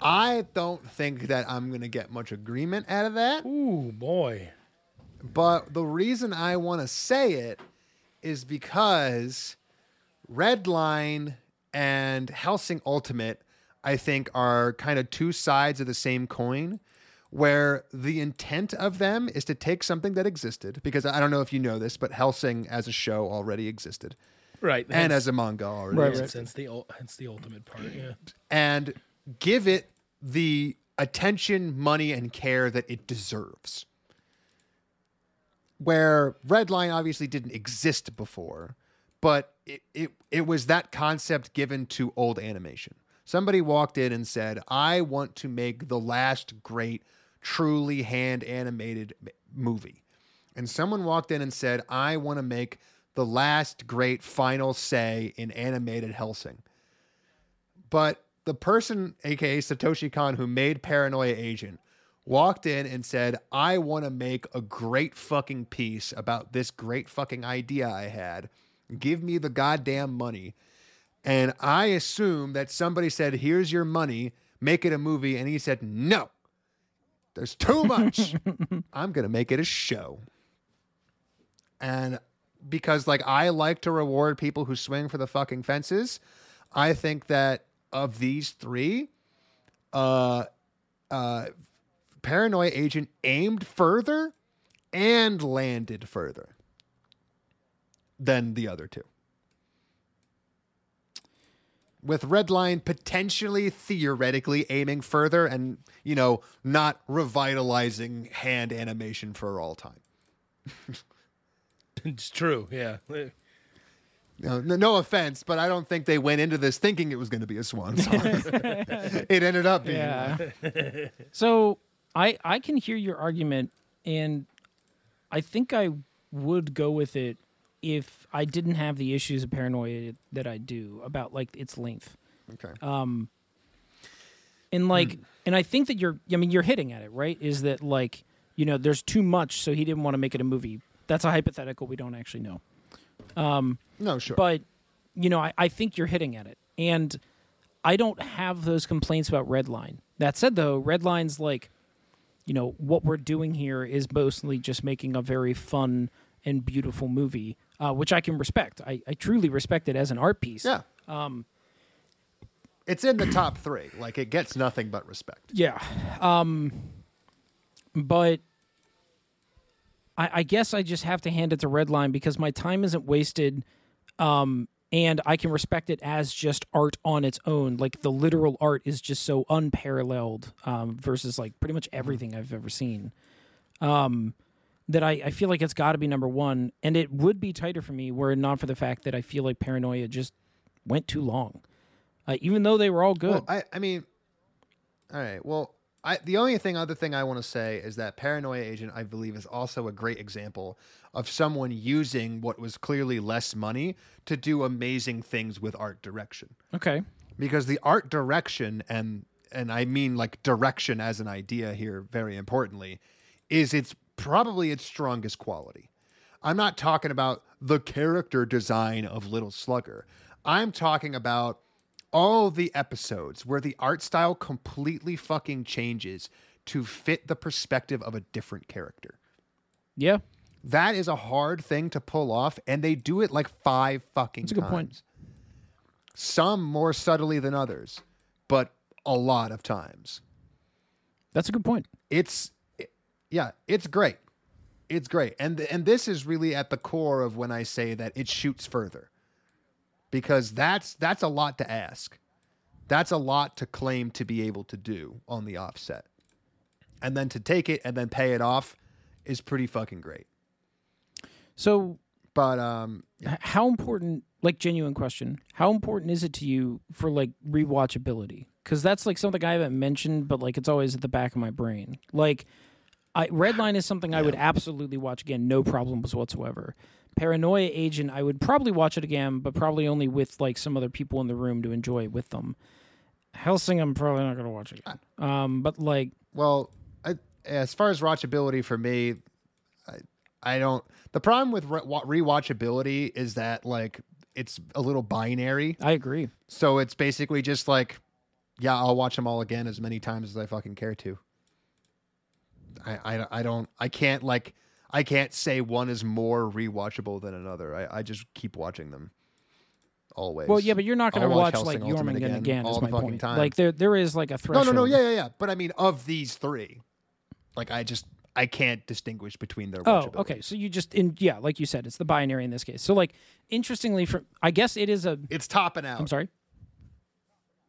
Wow. I don't think that I'm going to get much agreement out of that. Ooh, boy. But the reason I want to say it is because Redline and Hellsing Ultimate, I think, are kind of two sides of the same coin, where the intent of them is to take something that existed, because I don't know if you know this, but Hellsing as a show already existed, Right. and hence- as a manga already Right, existed, hence the ul- hence the ultimate part. Yeah. and give it the attention, money, and care that it deserves. Where Redline obviously didn't exist before, but it, it, it was that concept given to old animation. Somebody walked in and said, I want to make the last great, truly hand animated movie. And someone walked in and said, I want to make the last great final say in animated Hellsing. But the person, aka Satoshi Kon, who made Paranoia Agent, walked in and said, I want to make a great fucking piece about this great fucking idea I had. Give me the goddamn money. And I assume that somebody said, Here's your money, make it a movie. And he said, No, there's too much. I'm going to make it a show. And because, like, I like to reward people who swing for the fucking fences, I think that of these three, uh, uh, Paranoia Agent aimed further and landed further than the other two. With Redline potentially theoretically aiming further and, you know, not revitalizing hand animation for all time. It's true. Yeah. No, no, no offense, but I don't think they went into this thinking it was going to be a swan song. it ended up being. Yeah. so I I can hear your argument, and I think I would go with it if I didn't have the issues of paranoia that I do about like its length. Okay. Um, and like, and I think that you're, I mean, you're hitting at it, right? Is that like, you know, there's too much, so he didn't want to make it a movie. That's a hypothetical. We don't actually know. Um, no, sure. but you know, I, I think you're hitting at it, and I don't have those complaints about Redline. That said, though, Redline's like, you know, what we're doing here is mostly just making a very fun and beautiful movie, uh, which I can respect. I, I truly respect it as an art piece. yeah. Um, it's in the top three. Like it gets nothing but respect. Yeah. Um, but I, I guess I just have to hand it to Redline because my time isn't wasted. Um, and I can respect it as just art on its own. Like the literal art is just so unparalleled um, versus like pretty much everything I've ever seen. Um, that I, I feel like it's got to be number one. And it would be tighter for me were it not for the fact that I feel like Paranoia just went too long. Uh, even though they were all good. Well, I, I mean, all right. Well, I, the only thing, other thing I want to say is that Paranoia Agent, I believe, is also a great example of someone using what was clearly less money to do amazing things with art direction. okay. Because the art direction, and and I mean like direction as an idea here, very importantly, is its probably its strongest quality. I'm not talking about the character design of Little Slugger. I'm talking about all the episodes where the art style completely fucking changes to fit the perspective of a different character. Yeah. That is a hard thing to pull off, and they do it like five fucking That's a good times. point. Some more subtly than others, but a lot of times. That's a good point. It's yeah, it's great. It's great. And and this is really at the core of when I say that it shoots further. Because that's that's a lot to ask. That's a lot to claim to be able to do on the offset. And then to take it and then pay it off is pretty fucking great. So But um h- how important like genuine question how important is it to you for like rewatchability because that's like something i haven't mentioned but like it's always at the back of my brain like I, redline is something i would absolutely watch again no problems whatsoever paranoia agent i would probably watch it again but probably only with like some other people in the room to enjoy it with them hellsing i'm probably not going to watch it again um but like Well, I, as far as watchability for me, I, I don't. The problem with re- rewatchability is that like it's a little binary. i agree So it's basically just like, yeah, I'll watch them all again as many times as I fucking care to. I, I, I don't, I can't like, I can't say one is more rewatchable than another. I, I just keep watching them always. well yeah but you're not going to watch watch, like Ultimate Jormungand again, again is all my fucking point time. like there there is like a threshold no, no, no, yeah, yeah, yeah. But I mean, of these three, like I just, I can't distinguish between their. Oh, okay. So you just in yeah, like you said, it's the binary in this case. So like interestingly, for I guess it is a. It's topping out. I'm sorry.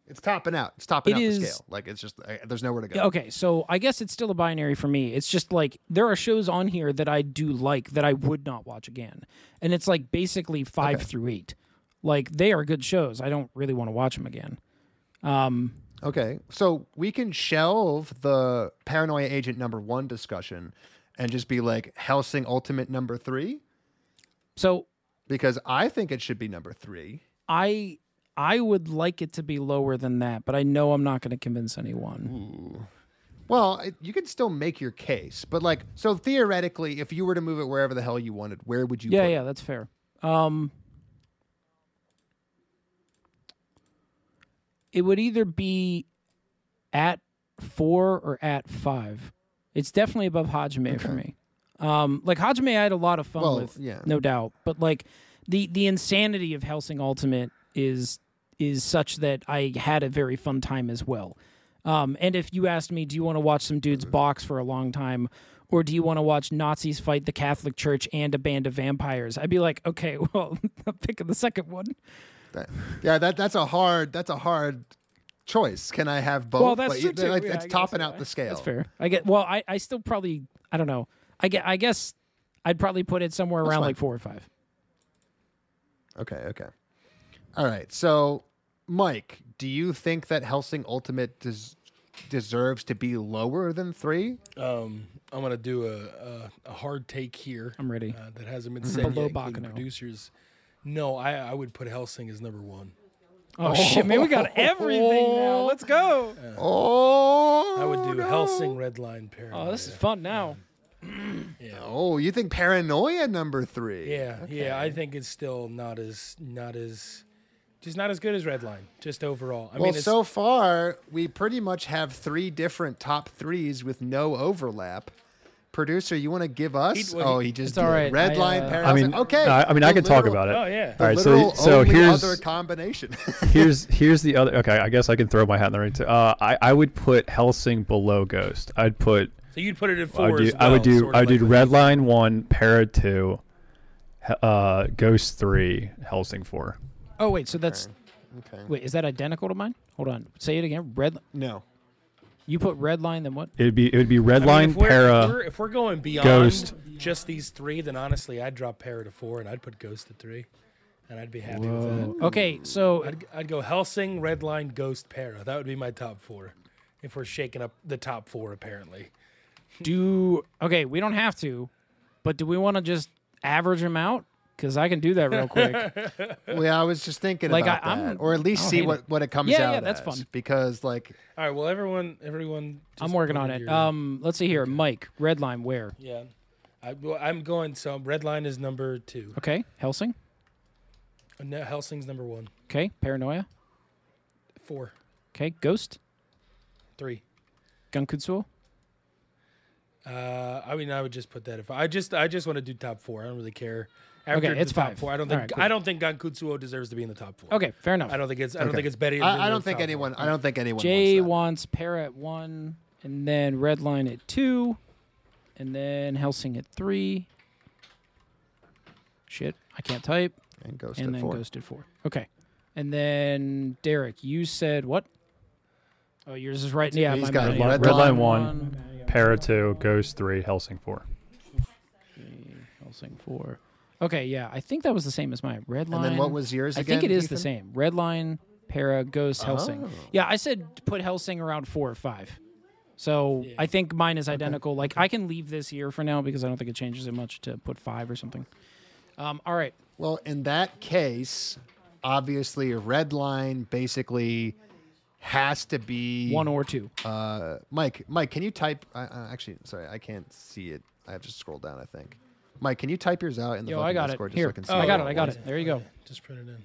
It's topping out. It's topping It out is- the scale. Like it's just, there's nowhere to go. Okay, so I guess it's still a binary for me. It's just like there are shows on here that I do like that I would not watch again, and it's like basically five Okay. through eight. Like they are good shows. I don't really want to watch them again. Um, Okay, so we can shelve the paranoia agent number one discussion and just be like Hellsing Ultimate number three so because I think it should be number three. I I would like it to be lower than that, but I know I'm not going to convince anyone. Well, it, you can still make your case, but like, so theoretically, if you were to move it wherever the hell you wanted, where would you? Yeah, put yeah, It? that's fair. Um, it would either be at four or at five. It's definitely above Hajime for me. Um, like Hajime, I had a lot of fun Well, with, yeah. no doubt. But like the the insanity of Hellsing Ultimate is is such that I had a very fun time as well. Um, and if you asked me, do you want to watch some dudes Mm-hmm. box for a long time, or do you want to watch Nazis fight the Catholic Church and a band of vampires? I'd be like, okay, well, I'm picking the second one. That- yeah, that that's a hard that's a hard choice. Can I have both? well, that's But true too. like, yeah, it's topping out the scale. That's fair. I get. Well, I, I still probably I don't know. I get. I guess I'd probably put it somewhere That's around fine. like four or five. Okay, okay. All right. So, Mike, do you think that Hellsing Ultimate des- deserves to be lower than three? Um, I'm gonna do a, a, a hard take here. I'm ready. Uh, that hasn't been said Below yet, including Baccano. producers. No, I, I would put Hellsing as number one. Oh, shit, man, we got everything now. Let's go. Oh, I would do no. Hellsing, Redline, Paranoia. Oh, this is fun now. Yeah. Oh, you think Paranoia number three? Yeah, yeah. I think it's still not as not as just not as good as Redline. Just overall. I well, mean, so far we pretty much have three different top threes with no overlap. Producer, you want to give us? He- well, oh, he- he just It's all right. Red I, uh, I mean, okay. I, I mean, I The can talk about it. oh yeah. The All right, so so only here's other combination. here's here's the other. Okay, I guess I can throw my hat in the ring too. Uh, I I would put Hellsing below Ghost. I'd put So you'd put it at I would do as I would do sort I would do like what you Redline one, Para two, uh, Ghost three, Hellsing four. Oh wait, so that's okay. wait, is that identical to mine? Hold on, say it again. Red. No. You put Redline, then what? It'd be it would be I mean, Redline, if, we're, if, Para. we're, if we're going beyond Ghost. just these three, then honestly, I'd drop Para to four, and I'd put Ghost at three, and I'd be happy with that. Okay, so I'd, I'd go Hellsing, Redline, Ghost, Para. That would be my top four. If we're shaking up the top four, apparently. do okay. We don't have to, but do we want to just average them out? Because I can do that real quick. Well, yeah, I was just thinking Like, about I- I'm- that, or at least see what, it. what it comes Yeah, out. yeah, that's as, fun. because like All right. Well, everyone, everyone. I'm working on it. your- Um, let's see here, Mike. Redline, where? Yeah. I, well, I'm going. So Redline is number two. Okay, Hellsing. No, Hellsing's number one. Okay, Paranoia. Four, Okay, Ghost. three. Gankutsuou. Uh, I mean, I would just put that if I just I just want to do top four. I don't really care. After Okay, it's the top five. four, I don't think right, cool. I don't think Gankutsuou deserves to be in the top four. Okay, fair enough. I don't think it's I don't Okay. think it's better. I, I don't think anyone. I don't think anyone. Jay wants wants Para at one, and then Redline at two, and then Hellsing at three. Shit, I can't type. and Ghost and at then four. Ghost at four. Okay, and then Derek, you said what? Oh, yours is right. Yeah, He's my got bad. it. Yeah, Red Red line line one, Para two, Ghost three, Hellsing four. Hellsing four. Okay, yeah, I think that was the same as mine. Redline. And then what was yours I again? think it is the same. Redline, Para, Ghost, Hellsing. Oh. Yeah, I said put Hellsing around four or five. So I think mine is identical. Like I can leave this here for now because I don't think it changes it much to put five or something. Um, all right. Well, in that case, obviously, a Redline basically has to be One or two. Uh, Mike, Mike, can you type? Uh, actually, sorry, I can't see it. I have to scroll down. I think. Mike, can you type yours out in the Yo, fucking I got it. Discord just Here. so I can see Oh, I got it. what I got it. There you go. Just print it in.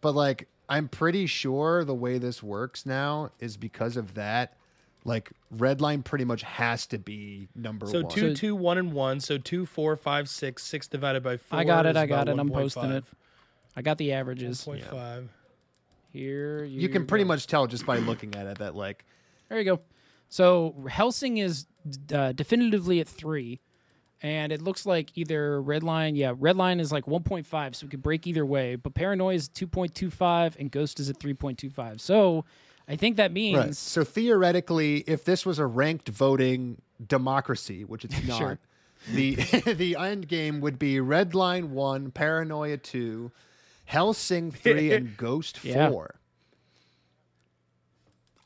But like, I'm pretty sure the way this works now is because of that. Like, Redline pretty much has to be number So one. two, So- two, one, and one. So two, four, five, six. Six divided by four. I got it. I got about it. I'm posting it. I got the averages. five. Here you, you can pretty go. much tell just by looking at it that like There you go. So Hellsing is uh, definitively at three, and it looks like either Redline, yeah, Redline is like 1.5, so we could break either way. But Paranoia is 2.25, and Ghost is at 3.25. So I think that means Right. So theoretically, if this was a ranked voting democracy, which it's not, Sure. the the end game would be Redline one, Paranoia two, Hellsing three, and Ghost Yeah. four.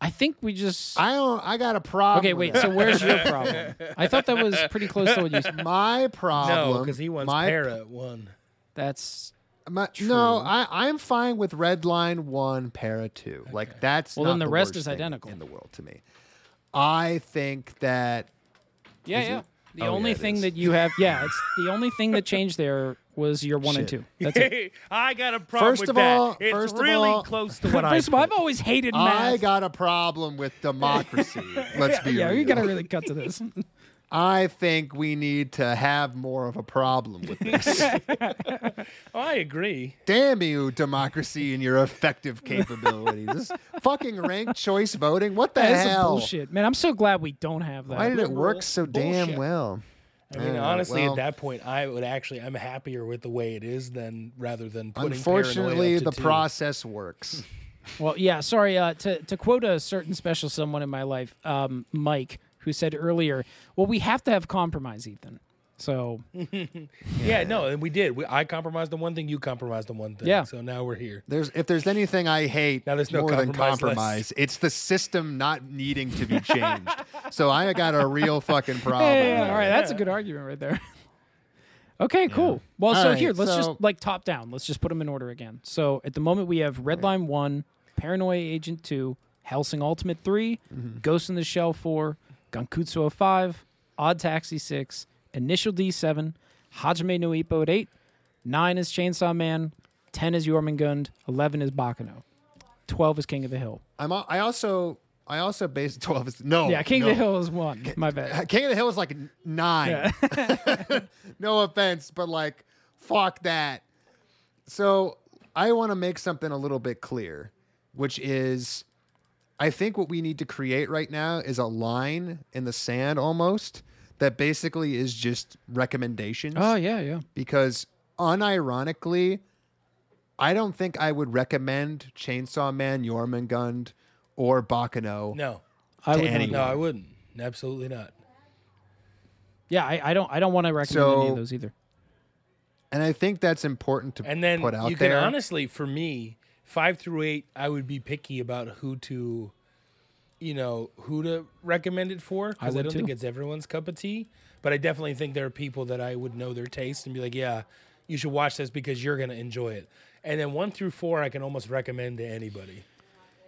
I think we just. I don't. I got a problem. okay, wait. So where's your problem? I thought that was pretty close to what you said. my problem? No, because he wants my, para one. That's my- no, I I'm fine with Redline one, Para two. Like that's Well, then the rest worst is identical. in the world to me. I think that yeah, yeah. It? The Oh, only yeah, thing is. that you have, yeah, it's the only thing that changed there was your one and two. That's it. I got a problem First with of that. all- it's first of really all- close to what I. First of all, I've always hated math. I got a problem with democracy. Let's be yeah, real. you got to really cut to this. I think we need to have more of a problem with this. Oh, I agree. Damn you, democracy and your effective capabilities. This fucking ranked choice voting. What the That's some hell? bullshit, man. I'm so glad we don't have that. Why did it Liberal work so damn well? I mean, Uh, honestly, well- at that point, I would actually, I'm happier with the way it is than rather than putting. Unfortunately, Paranoia up the two. process works. Well, yeah. Sorry. Uh, to to quote a certain special someone in my life, um, Mike, who said earlier, "Well, we have to have compromise, Ethan." So Yeah, no, and we did. We, I compromised on one thing. You compromised on one thing. Yeah. So now we're here. There's if there's anything I hate Now there's no more than compromise left. compromise, it's the system not needing to be changed. so I got a real fucking problem. Yeah, here. all right, that's a good argument right there. okay, cool. Well, All so right, here, let's so- just like top down. Let's just put them in order again. So at the moment, we have Redline One, Paranoia Agent Two, Hellsing Ultimate 3 Mm-hmm. Ghost in the Shell Four, Gankutsu oh Five, Odd Taxi Six, Initial D Seven, Hajime no Ippo at Eight, Nine is Chainsaw Man, Ten is Jormungand, Eleven is Baccano, Twelve is King of the Hill. I'm al- I also I also based twelve is no yeah, King no. of the Hill is one. My bad. King of the Hill is like n- nine. no offense, but like fuck that. So I want to make something a little bit clear, which is I think what we need to create right now is a line in the sand almost that basically is just recommendations Oh yeah, yeah. because unironically, I don't think I would recommend Chainsaw Man, Jormungand, or Baccano. No, I would not anyone. no. I wouldn't. Absolutely not. Yeah, I, I don't I don't want to recommend any of those either. And I think that's important to And then put out you can there. honestly, for me, five through eight, I would be picky about who to, you know, who to recommend it for because I, would don't too. think it's everyone's cup of tea. But I definitely think there are people that I would know their taste and be like, yeah, you should watch this because you're gonna enjoy it. And then one through four, I can almost recommend to anybody.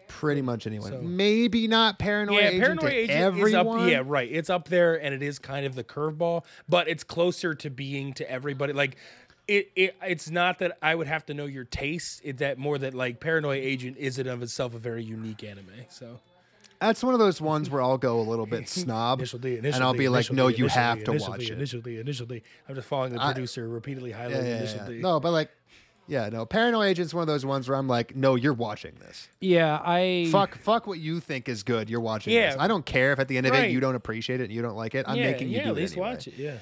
pretty much anyone. So- Maybe not paranoid. yeah, agent paranoid agent everyone. is up. Yeah, right. It's up there, and it is kind of the curveball, but it's closer to being to everybody. Like, it, it it's not that I would have to know your taste. It's that more that like Paranoid agent is in of itself a very unique anime. So That's one of those ones where I'll go a little bit snob, initial D, initial and I'll D, be like, "No, D, you have D, to initial watch D, it." Initially, D, initial D. I'm just following the I- producer repeatedly highlighting Yeah, yeah, initial yeah. D. No, but like, yeah, no. Paranoia agent's one of those ones where I'm like, "No, you're watching this. Yeah, I Fuck, fuck what you think is good. You're watching Yeah. this. I don't care if at the end of it you don't appreciate it and you don't like it. I'm yeah, making you yeah, do at it least anyway. watch it. Yeah.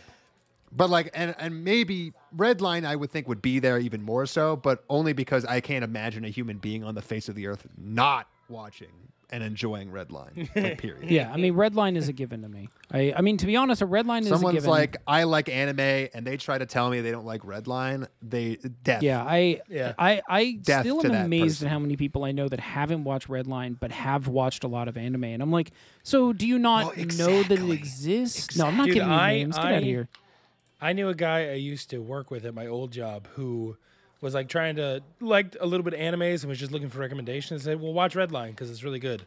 But like, and and maybe Redline, I would think would be there even more so, but only because I can't imagine a human being on the face of the earth not watching and enjoying Redline. like, period. yeah, I mean, Redline is a given to me. I I mean, to be honest, a Redline is a Someone's given. like, I like anime, and they try to tell me they don't like Redline. They death. Yeah, I Yeah. I I Death still am amazed person. at how many people I know that haven't watched Redline but have watched a lot of anime, and I'm like, so do you not Well, know that it exactly. exists? No, I'm not Dude, giving you I- names. Get out of here. I knew a guy I used to work with at my old job who was like trying to liked a little bit of animes and was just looking for recommendations. I said, "Well, watch Redline because it's really good."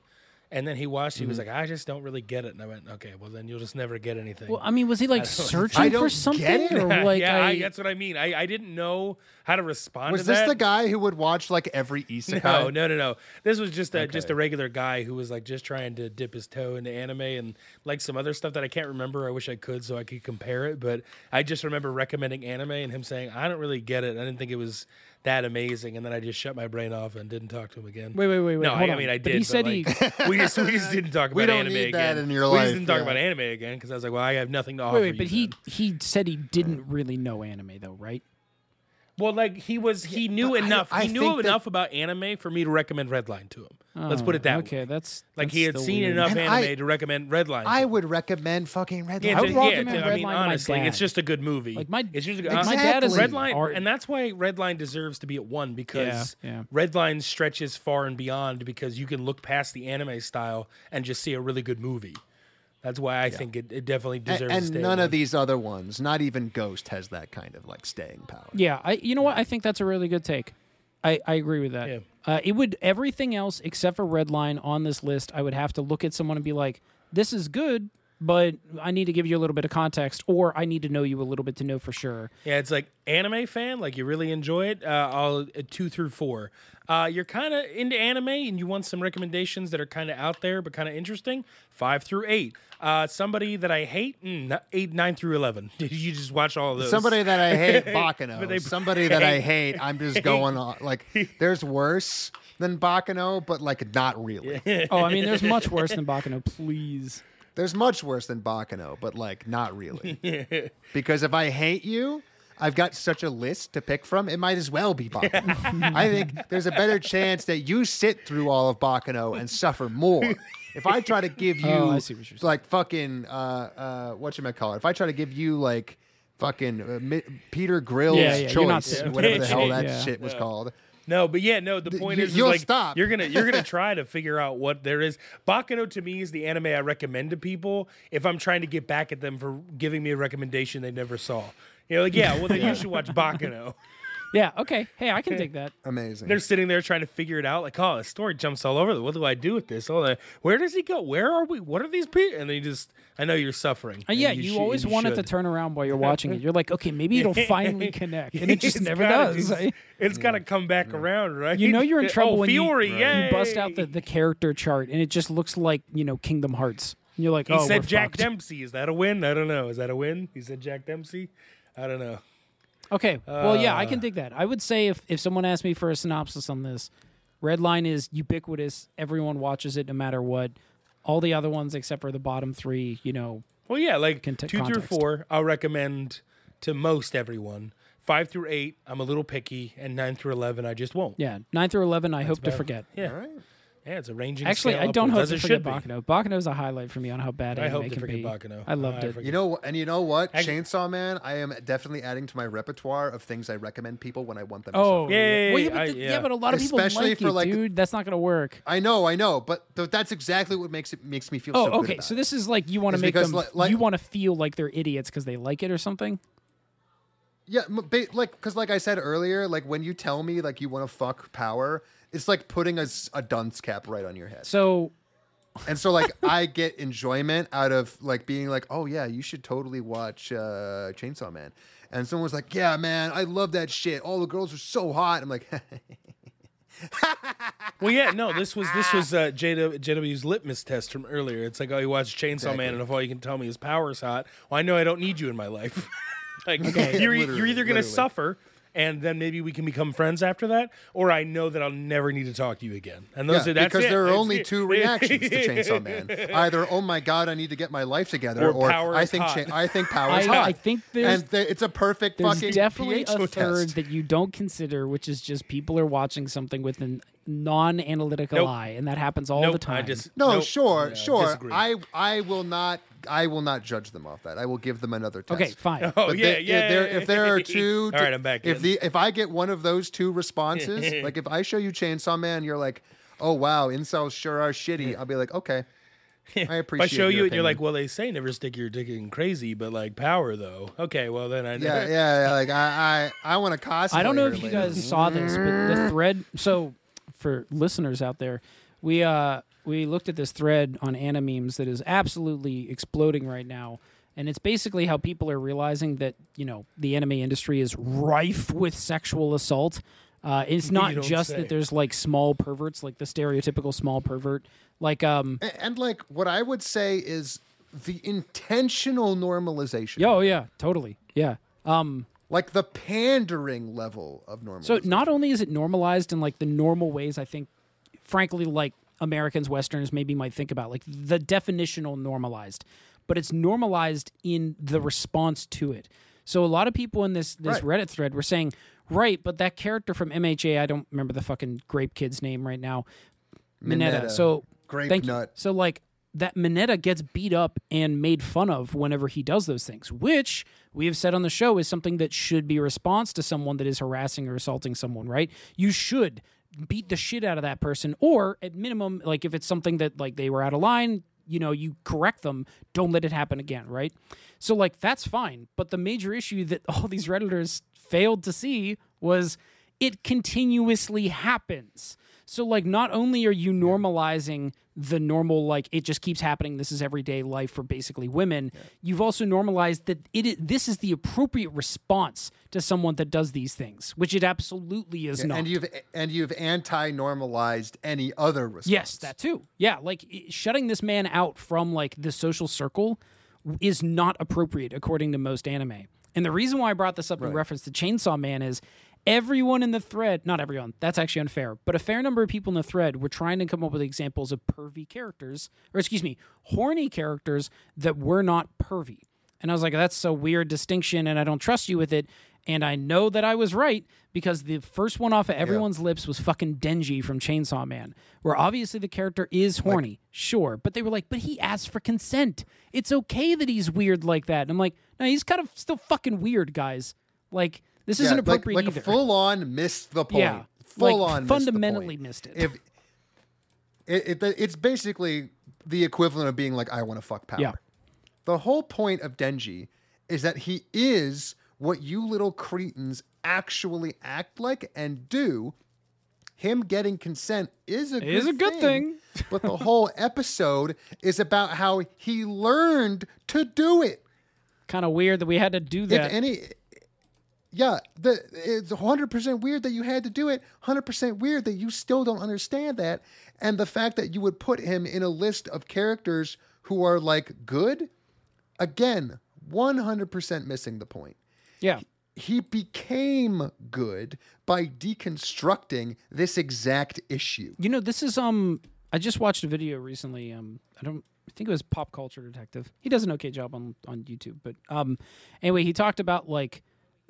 And then he watched. He was Mm-hmm. like, "I just don't really get it." And I went, "Okay, well then you'll just never get anything." Well, I mean, was he like I searching don't for get something, it. or like yeah, I, I, that's what I mean. I, I didn't know how to respond Was to this that. the guy who would watch like every isekai? No, no, no, no. This was just a just a regular guy who was like just trying to dip his toe into anime and like some other stuff that I can't remember. I wish I could so I could compare it, but I just remember recommending anime and him saying I don't really get it. I didn't think it was that amazing, and then I just shut my brain off and didn't talk to him again. Wait, wait, wait, wait. No, I, I mean I But did. he but, said like, he. we just we just didn't talk about We don't anime need again. that in your we life, just didn't talk about anime again because I was like, well, I have nothing to offer. Wait, wait, you but he he said he didn't uh. really know anime though, right? Well, like he was, he knew but I- enough. I he knew that- enough about anime for me to recommend Redline to him. Let's put it that Oh, okay, way. that's Like that's he had seen weird. enough And anime I- to recommend Redline. I would recommend fucking Redline. Yeah, I would yeah, recommend to- I mean, Redline honestly, it's just a good movie. Like, my- it's just a, uh, my dad is Redline, art- and that's why Redline deserves to be at one because Yeah, yeah. Redline stretches far and beyond because you can look past the anime style and just see a really good movie. That's why I think it, it definitely And, deserves. to and stay none one. of these other ones, not even Ghost, has that kind of like staying power. Yeah, I you know what? I think that's a really good take. I, I agree with that. Yeah. Uh, it would everything else except for Redline on this list. I would have to look at someone and be like, "This is good, but I need to give you a little bit of context, or I need to know you a little bit to know for sure." Yeah, it's like anime fan, like you really enjoy it. Uh, I'll uh, two through four. Uh, you're kind of into anime and you want some recommendations that are kind of out there but kind of interesting. Five through eight. Uh, somebody that I hate, mm, eight, nine through eleven. Did you just watch all of those? Somebody that I hate, But Baccano. they- Somebody that I hate, I'm just going on. Like, there's worse than Baccano, but like not really. oh, I mean, there's much worse than Baccano. Please. There's much worse than Baccano, but like not really. because if I hate you, I've got such a list to pick from. It might as well be Baccano. I think there's a better chance that you sit through all of Baccano and suffer more. If I try to give you Oh, I see what you're saying. like fucking uh uh what you call it? If I try to give you like fucking uh, Mi- Peter Grill's Yeah, yeah, choice, whatever the hell that shit was called. No, but yeah, no. The point you- is, is you'll like stop. you're gonna you're gonna try to figure out what there is. Baccano to me is the anime I recommend to people if I'm trying to get back at them for giving me a recommendation they never saw. You know, like yeah, well then you should watch Baccano. Yeah. Okay. Hey, I can dig that. Amazing. They're sitting there trying to figure it out. Like, oh, the story jumps all over. What do I do with this? Oh, the, where does he go? Where are we? What are these people? And they just, I know you're suffering. Uh, yeah, you, should- always you want it to turn around while you're watching it. You're like, okay, maybe it'll finally connect, and it just never gotta- does. It's, it's got to come back around, right? You know you're in trouble oh, when Fiore, you, you bust out the, the character chart and it just looks like you know Kingdom Hearts. And you're like, He oh, said we're Jack fucked. Dempsey. Is that a win? I don't know. Is that a win? He said Jack Dempsey. I don't know. Okay, well, yeah, I Uh. can dig that. I would say if if someone asked me for a synopsis on this, Redline is ubiquitous. Everyone watches it no matter what. All the other ones except for the bottom three, you know, Well, yeah, like Cont- two through context. four, I'll recommend to most everyone. Five through eight, I'm a little picky, and nine through eleven, I just won't. yeah, nine through eleven. I hope to about- forget. Yeah, All right. Yeah, it's a ranging. Actually, scale I don't hope upwards, to as it forget should be. Baccano. Baccano is a highlight for me on how bad I anime hope to forget be. Baccano. I loved I it. forget- You know, and you know what? Actu- Chainsaw Man, I am definitely adding to my repertoire of things I recommend people when I want them to Oh, suffer. Yeah, well, yeah, but I- yeah, yeah. but a lot of people Especially like for, it, like- dude. That's not gonna work. I know, I know, but th- that's exactly what makes it makes me feel Oh, so good okay. about So this is like you want to make them. li- like- you want to feel like they're idiots because they like it or something. Yeah, m- like because like I said earlier, like when you tell me like you want to fuck power, it's like putting a dunce cap right on your head. So And so like I get enjoyment out of like being like, oh yeah, you should totally watch uh, Chainsaw Man. And someone's like, yeah, man, I love that shit. All the girls are so hot. I'm like, Well, yeah, no, this was this was uh, JW, JW's litmus test from earlier. It's like, oh, you watch Chainsaw Man, and if all you can tell me is power's hot, well, I know I don't need you in my life. like, you're, e- you're either going to literally. suffer, and then maybe we can become friends after that, or I know that I'll never need to talk to you again. And those yeah, are that's because it. there are It's- only two reactions to Chainsaw Man. Either, oh my god, I need to get my life together, Or or, power I think hot. I think power I, is hot. I think there's and th- it's a perfect there's fucking definitely PH a third test. that you don't consider, which is just people are watching something with a non-analytical Nope. eye, and that happens all Nope, the time. I just No, nope. sure, Yeah, sure. disagree. I I will not I will not judge them off that. I will give them another test. okay, fine. Oh But yeah, they- yeah. If there, if there are two, All right, I'm back. If in. the if I get one of those two responses, like if I show you Chainsaw Man, you're like, oh wow, incels sure are shitty. I'll be like, okay, I appreciate. if I appreciate. show you, and you're like, well, they say never stick your dick in crazy, but like power though. Okay, well then I yeah, yeah, yeah, like I I, I want to cosplay. I don't know her if you later. guys saw this, but the thread. So, for listeners out there, we uh we looked at this thread on Animemes that is absolutely exploding right now, and it's basically how people are realizing that you know the anime industry is rife with sexual assault. Uh, it's not just say. that there's like small perverts, like the stereotypical small pervert, like um. A- And like what I would say is the intentional normalization, Oh yeah, totally. Yeah. Um. like the pandering level of normalization. So not only is it normalized in like the normal ways, I think, frankly, like Americans, Westerners maybe might think about, like the definitional normalized, but it's normalized in the response to it. So a lot of people in this this Right. Reddit thread were saying, right, but that character from MHA, I don't remember the fucking grape kid's name right now, Minetta. Mineta. So Grape thank nut. you. So like that Mineta gets beat up and made fun of whenever he does those things, which we have said on the show is something that should be a response to someone that is harassing or assaulting someone, right? You should beat the shit out of that person, or at minimum, like if it's something that like they were out of line, you know, you correct them. Don't let it happen again, right? So like that's fine. But the major issue that all these redditors failed to see was it continuously happens. So like not only are you normalizing the normal like it just keeps happening this is everyday life for basically women, you've also normalized that it this is the appropriate response to someone that does these things, which it absolutely is not. and you've and you've anti-normalized any other response. Yes, that too. Yeah, like shutting this man out from like the social circle is not appropriate according to most anime. And the reason why I brought this up in reference to Chainsaw Man is everyone in the thread, not everyone, that's actually unfair, but a fair number of people in the thread were trying to come up with examples of pervy characters, or excuse me, horny characters that were not pervy. And I was like, that's a weird distinction, and I don't trust you with it. And I know that I was right because the first one off of everyone's lips was fucking Denji from Chainsaw Man, where obviously the character is horny, sure, but they were like, but he asked for consent. It's okay that he's weird like that. And I'm like, no, he's kind of still fucking weird, guys. Like, this Yeah, isn't like, appropriate like either. full on missed the point. Yeah, full like, on missed fundamentally point. missed it. If it, it, it's basically the equivalent of being like, I want to fuck power. Yeah. The whole point of Denji is that he is what you little cretins actually act like and do. Him getting consent is a Is good a good thing. but the whole episode is about how he learned to do it. kind of weird that we had to do that. If any, yeah, the it's hundred percent weird that you had to do it. Hundred percent weird that you still don't understand that, and the fact that you would put him in a list of characters who are like good, again, one hundred percent missing the point. Yeah. He became good by deconstructing this exact issue. You know, this is um I just watched a video recently. Um I don't I think it was Pop Culture Detective. He does an okay job on on YouTube, but um anyway, he talked about like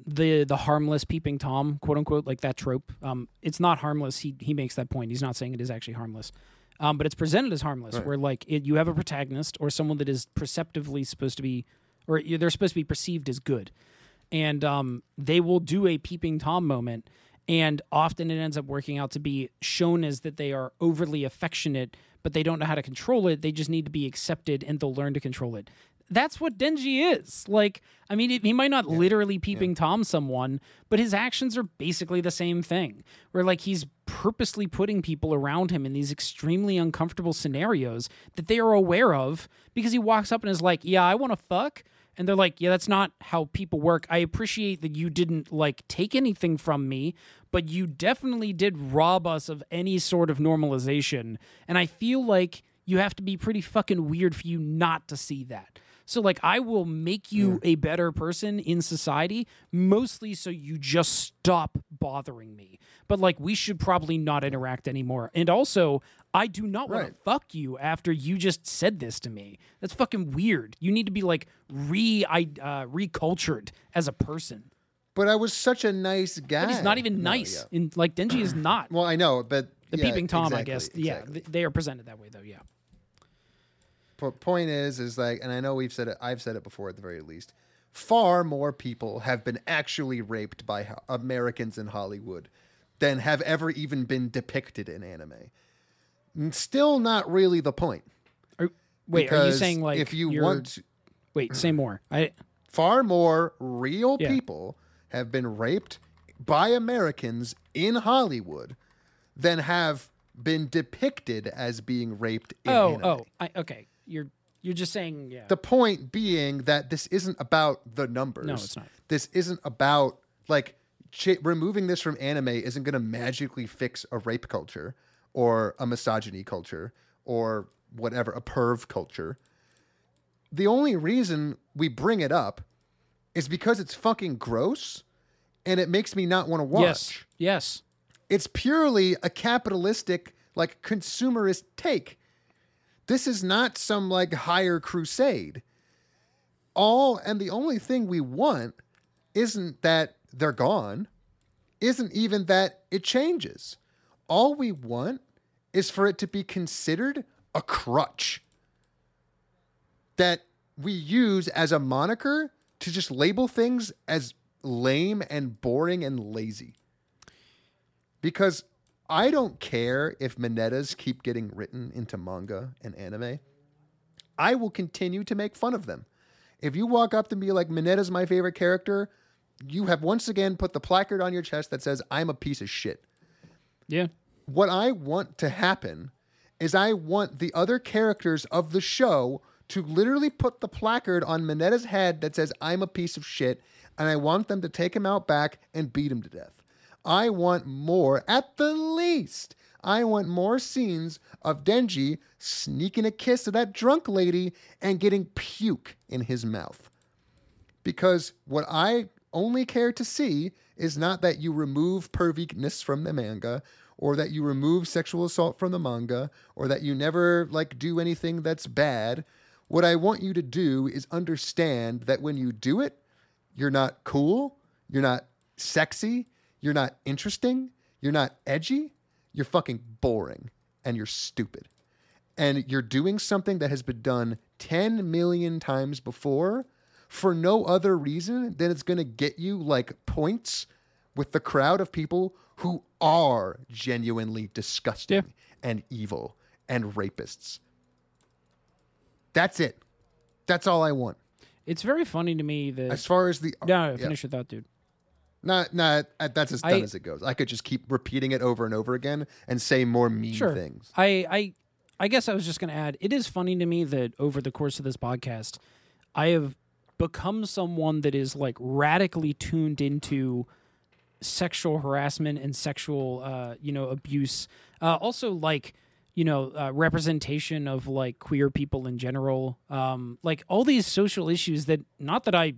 the the harmless peeping tom, quote unquote, like that trope. Um it's not harmless. He he makes that point. He's not saying it is actually harmless. Um but it's presented as harmless where like it, you have a protagonist or someone that is perceptively supposed to be or they're supposed to be perceived as good and um, they will do a peeping tom moment and often it ends up working out to be shown as that they are overly affectionate but they don't know how to control it they just need to be accepted and they'll learn to control it that's what Denji is. Like, I mean, it, he might not literally peeping Tom someone, but his actions are basically the same thing. Where like he's purposely putting people around him in these extremely uncomfortable scenarios that they are aware of because he walks up and is like, "Yeah, I want to fuck." And they're like, "Yeah, that's not how people work. I appreciate that you didn't like take anything from me, but you definitely did rob us of any sort of normalization." And I feel like you have to be pretty fucking weird for you not to see that. So like I will make you a better person in society mostly so you just stop bothering me. But like we should probably not interact anymore. And also, I do not want to fuck you after you just said this to me. That's fucking weird. You need to be like re I uh, recultured as a person. But I was such a nice guy. But he's not even No, nice. yeah. In like Denji is not. Well, I know, but the yeah, peeping tom, I guess. Yeah, exactly. th- they are presented that way though. Yeah. Po- point is is like and i know we've said it i've said it before at the very least far more people have been actually raped by ho- americans in hollywood than have ever even been depicted in anime N- still not really the point Are, wait, are you saying like if you want to, Wait, say more. I far more real Yeah. people have been raped by americans in hollywood than have been depicted as being raped in oh anime. oh I, okay. You're you're just saying yeah. The point being that this isn't about the numbers. No, it's not. This isn't about like ch- removing this from anime isn't going to magically fix a rape culture or a misogyny culture or whatever a perv culture. The only reason we bring it up is because it's fucking gross and it makes me not want to watch. yes. Yes. It's purely a capitalistic, like consumerist take. This is not some like higher crusade. All and the only thing we want isn't that they're gone, isn't even that it changes. All we want is for it to be considered a crutch that we use as a moniker to just label things as lame and boring and lazy because I don't care if Minetas keep getting written into manga and anime. I will continue to make fun of them. If you walk up to me like Mineta's my favorite character, you have once again put the placard on your chest that says I'm a piece of shit. Yeah. What I want to happen is I want the other characters of the show to literally put the placard on Mineta's head that says I'm a piece of shit, and I want them to take him out back and beat him to death. I want more, at the least. I want more scenes of Denji sneaking a kiss to that drunk lady and getting puke in his mouth. Because what I only care to see is not that you remove perviness from the manga or that you remove sexual assault from the manga or that you never like do anything that's bad. What I want you to do is understand that when you do it, you're not cool, you're not sexy, you're not interesting, you're not edgy, you're fucking boring and you're stupid. And you're doing something that has been done 10 million times before for no other reason than it's going to get you like points with the crowd of people who are genuinely disgusting Yeah. and evil and rapists. That's it. That's all I want. It's very funny to me that As far as the no, yeah. finish your thought, dude. Not, not. uh, That's as done I- as it goes. I could just keep repeating it over and over again and say more mean Sure. things. I, I, I guess I was just going to add. It is funny to me that over the course of this podcast, I have become someone that is like radically tuned into sexual harassment and sexual, uh, you know, abuse. Uh, also, like you know, uh, representation of like queer people in general. Um, like all these social issues that not that I,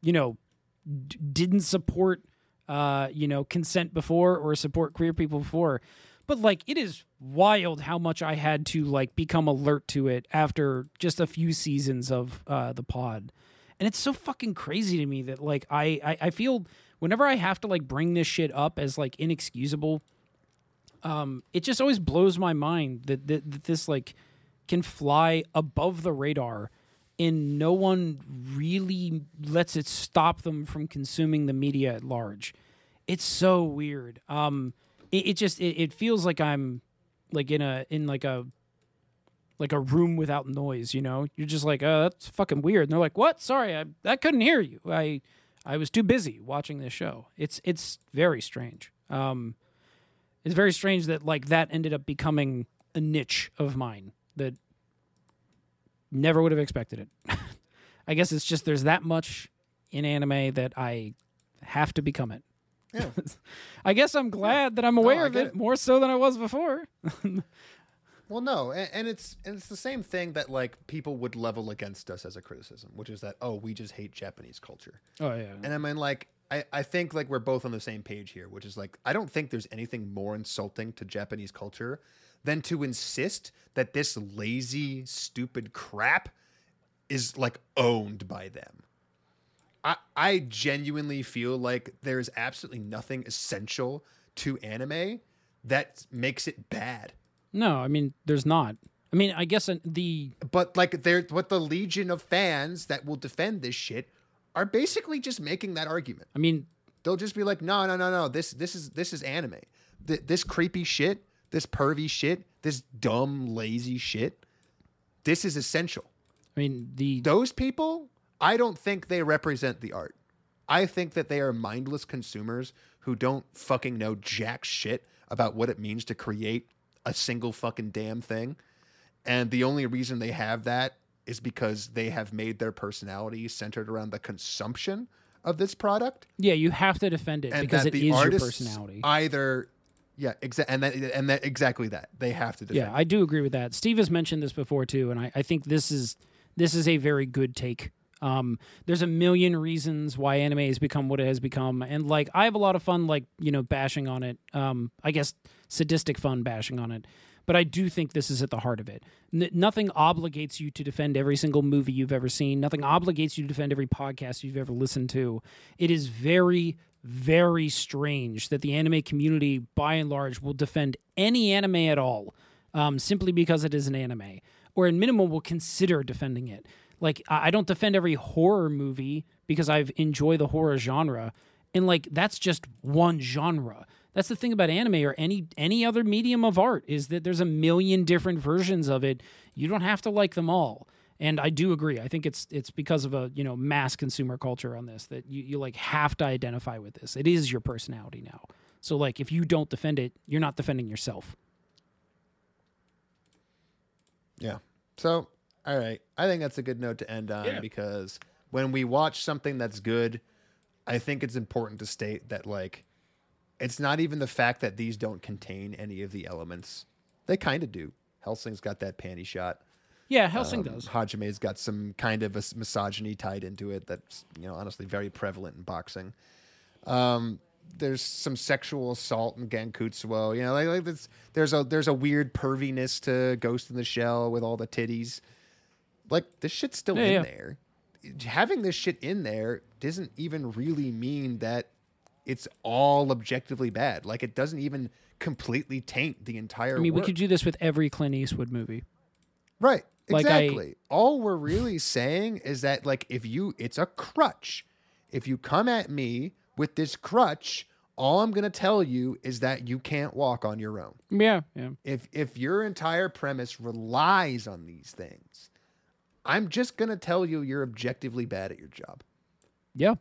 you know, d- didn't support uh you know consent before or support queer people before. But like it is wild how much i had to like become alert to it after just a few seasons of uh the pod. And it's so fucking crazy to me that like i i, I feel whenever i have to like bring this shit up as like inexcusable um it just always blows my mind that, that, that this like can fly above the radar and no one really lets it stop them from consuming the media at large. It's so weird. Um, it, it just it, it feels like I'm like in a in like a like a room without noise. You know, you're just like, oh, that's fucking weird. And they're like, what? Sorry, I I couldn't hear you. I I was too busy watching this show. It's it's very strange. Um, it's very strange that like that ended up becoming a niche of mine that never would have expected it. I guess it's just there's that much in anime that I have to become it. Yeah. I guess I'm glad that I'm aware I of it, it. more so than I was before. Well, no, and, and it's and it's the same thing that like people would level against us as a criticism, which is that oh, we just hate Japanese culture. Oh yeah. And I mean, like, I, I think like we're both on the same page here, which is like I don't think there's anything more insulting to Japanese culture than to insist that this lazy, stupid crap is like owned by them. I I genuinely feel like there's absolutely nothing essential to anime that makes it bad. No, I mean there's not. I mean, I guess uh, the But like there what the legion of fans that will defend this shit are basically just making that argument. I mean They'll just be like, "No, no, no, no. This this is this is anime. Th- this creepy shit, this pervy shit, this dumb lazy shit. This is essential." I mean the Those people, I don't think they represent the art. I think that they are mindless consumers who don't fucking know jack shit about what it means to create a single fucking damn thing. And the only reason they have that is because they have made their personality centered around the consumption of this product yeah, you have to defend it because it is your personality. either yeah exactly, and that and that exactly that they have to defend Yeah, I do agree with that. Steve has mentioned this before too, and I, I think this is this is a very good take. Um, there's a million reasons why anime has become what it has become, and like I have a lot of fun, like you know, bashing on it. Um, I guess sadistic fun bashing on it, but I do think this is at the heart of it. N- nothing obligates you to defend every single movie you've ever seen. Nothing obligates you to defend every podcast you've ever listened to. It is very, very strange that the anime community, by and large, will defend any anime at all um, simply because it is an anime, or in minimum will consider defending it. Like I I don't defend every horror movie because I've enjoy the horror genre, and like that's just one genre. That's the thing about anime or any any other medium of art is that there's a million different versions of it. You don't have to like them all. And I do agree. I think it's it's because of a you know mass consumer culture on this that you, you like have to identify with this. It is your personality now. So like if you don't defend it, you're not defending yourself. Yeah. So, all right. I think that's a good note to end on Yeah. because when we watch something that's good, I think it's important to state that, like, it's not even the fact that these don't contain any of the elements. They kind of do. Hellsing's got that panty shot. Yeah, Hellsing Um, does. Hajime's got some kind of a misogyny tied into it that's, you know, honestly very prevalent in boxing. Um, there's some sexual assault in Gankutsuou. You know, like, like this, there's a there's a weird perviness to Ghost in the Shell with all the titties. Like this shit's still Yeah, in yeah. there. Having this shit in there doesn't even really mean that it's all objectively bad. Like it doesn't even completely taint the entire. I mean, we could do this with every Clint Eastwood movie. Right. Like, I- Exactly. All we're really saying is that like if you it's a crutch. If you come at me with this crutch, all I'm going to tell you is that you can't walk on your own. Yeah, yeah. If if your entire premise relies on these things, I'm just going to tell you you're objectively bad at your job. Yeah.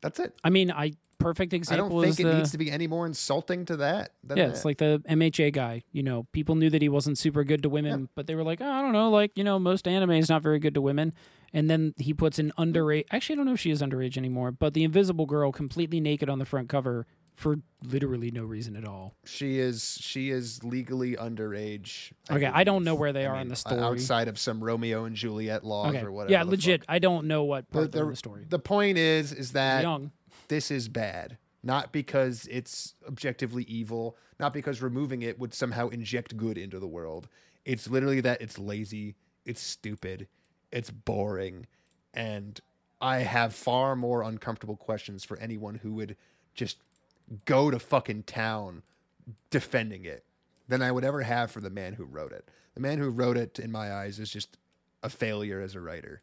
That's it. I mean, I perfect example. I don't think it the needs to be any more insulting to that. Yeah, that. it's like the MHA guy. You know, people knew that he wasn't super good to women, but they were like, oh, I don't know, like you know, most anime is not very good to women. And then he puts an underage. Actually, I don't know if she is underage anymore, but the Invisible Girl completely naked on the front cover for literally no reason at all. she is she is legally underage. Okay, I don't know where they I are mean, in the story. outside of some Romeo and Juliet laws Okay, or whatever. yeah, legit. fuck. I don't know what The, part in the, the story. the point is, is that Young. This is bad, not because it's objectively evil, not because removing it would somehow inject good into the world. It's literally that it's lazy, it's stupid, it's boring, and I have far more uncomfortable questions for anyone who would just go to fucking town defending it than I would ever have for the man who wrote it. The man who wrote it, in my eyes, is just a failure as a writer.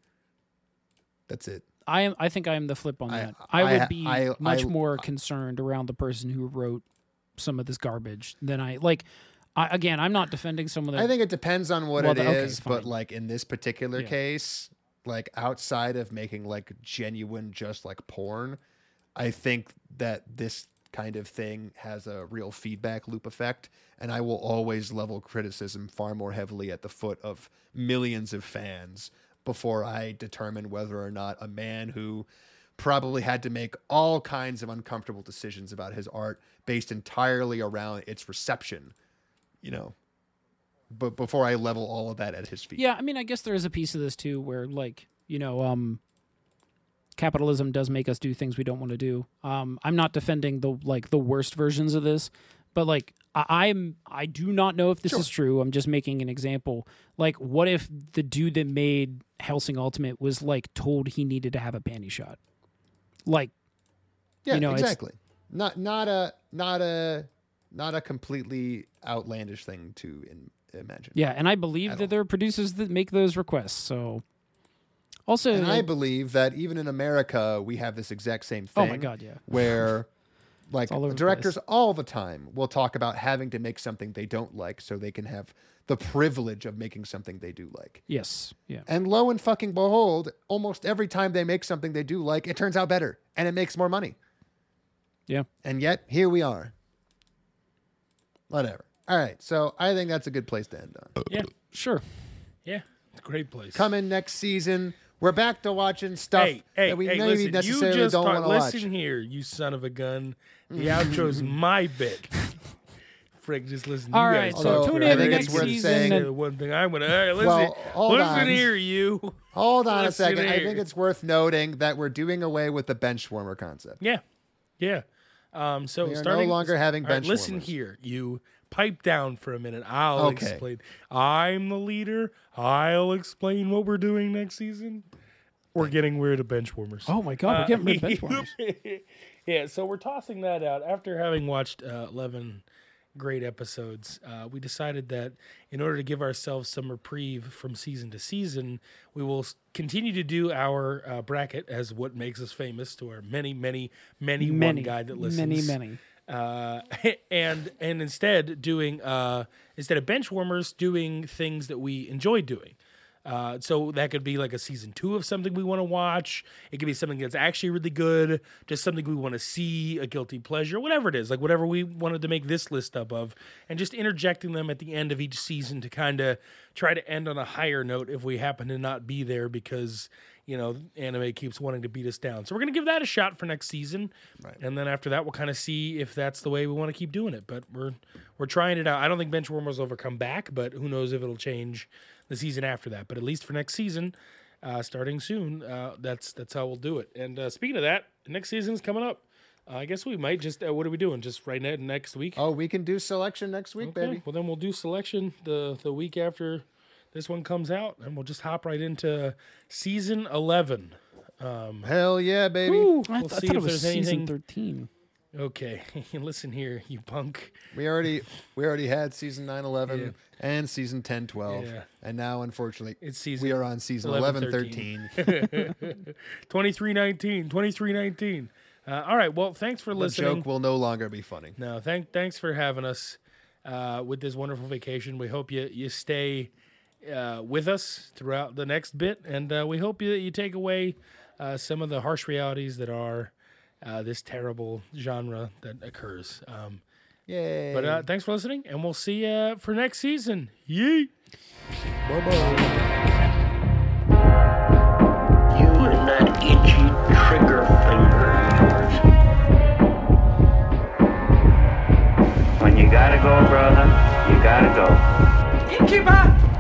That's it. I am. I think I am the flip on that. I, I- would be I- much more concerned around the person who wrote some of this garbage than I like. I, again, I'm not defending someone that I think it depends on what Well, it the- okay, is, but like in this particular Yeah. case, like outside of making like genuine just like porn, I think that this kind of thing has a real feedback loop effect and I will always level criticism far more heavily at the foot of millions of fans before I determine whether or not a man who probably had to make all kinds of uncomfortable decisions about his art based entirely around its reception, you know, but before I level all of that at his feet. Yeah, I mean, I guess there is a piece of this too, where like you know, um, capitalism does make us do things we don't want to do. Um, I'm not defending the like the worst versions of this, but like I, I'm, I do not know if this is true. I'm just making an example. Like, what if the dude that made Hellsing Ultimate was like told he needed to have a panty shot? Like, Yeah, You know, it's- exactly. Not not a not a not a completely outlandish thing to in, imagine. yeah, and I believe that all. there are producers that make those requests. So, also, And I believe that even in America, we have this exact same thing. Oh my God, yeah. Where, like, all over the directors place. all the time will talk about having to make something they don't like so they can have the privilege of making something they do like. yes, yeah. And lo and fucking behold, almost every time they make something they do like, it turns out better and it makes more money. Yeah. And yet, here we are. Whatever. All right. So I think that's a good place to end on. Yeah, Sure. yeah, it's a great place. Coming next season, we're back to watching stuff hey, hey, that we hey, maybe listen, necessarily you just don't want to watch. Listen here, you son of a gun. The outro's my bit. Frick, just listen. to All you right, guys so talk tune in a minute. next It's worth season saying and- the one thing I'm gonna. All right, listen, Well, hold listen on. here, you. Hold on a Listen second. I think it's worth noting that we're doing away with the bench warmer concept. Yeah, yeah. Um, so We are no longer having all right, bench Listen warmers. here, you. Pipe down for a minute. I'll Okay. explain. I'm the leader. I'll explain what we're doing next season. We're getting rid of bench warmers. Oh my God, we're getting rid of bench warmers. yeah, so we're tossing that out after having watched uh, 11 great episodes. Uh, we decided that in order to give ourselves some reprieve from season to season, we will continue to do our uh, bracket as what makes us famous to our many, many, many, Many, one guy that listens. many, many. Uh, and and instead doing uh, instead of bench warmers, doing things that we enjoy doing. Uh, so that could be like a season two of something we want to watch. It could be something that's actually really good, just something we want to see, a guilty pleasure, whatever it is, like whatever we wanted to make this list up of, and just interjecting them at the end of each season to kind of try to end on a higher note if we happen to not be there because you know anime keeps wanting to beat us down. So we're gonna give that a shot for next season, Right. and then after that we'll kind of see if that's the way we want to keep doing it. But we're we're trying it out. I don't think Benchwarmers will ever come back, but who knows if it'll change the season after that. But at least for next season, uh, starting soon, uh, that's that's how we'll do it. And uh, speaking of that, next season's coming up. Uh, I guess we might just. Uh, what are we doing? Just right ne- next week? Oh, we can do selection next week, Okay, baby. Well, then we'll do selection the the week after this one comes out, and we'll just hop right into season eleven. Hell yeah, baby. I, we'll th- I see thought it was season anything. thirteen. Okay, listen here, you punk. We already we already had season 9 11 Yeah. and season 10 12. Yeah. And now unfortunately It's season we are on season 11, 11 13. 2319, 2319. Uh, all right, well, thanks for the listening. joke will no longer be funny. No, thank thanks for having us uh, with this wonderful vacation. We hope you you stay uh, with us throughout the next bit, and uh, we hope you you take away uh, some of the harsh realities that are uh, this terrible genre that occurs. Um, Yay. but uh, thanks for listening, and we'll see you for next season. Yeet. You and that itchy trigger finger. When you gotta go, brother, you gotta go. Innkeeper!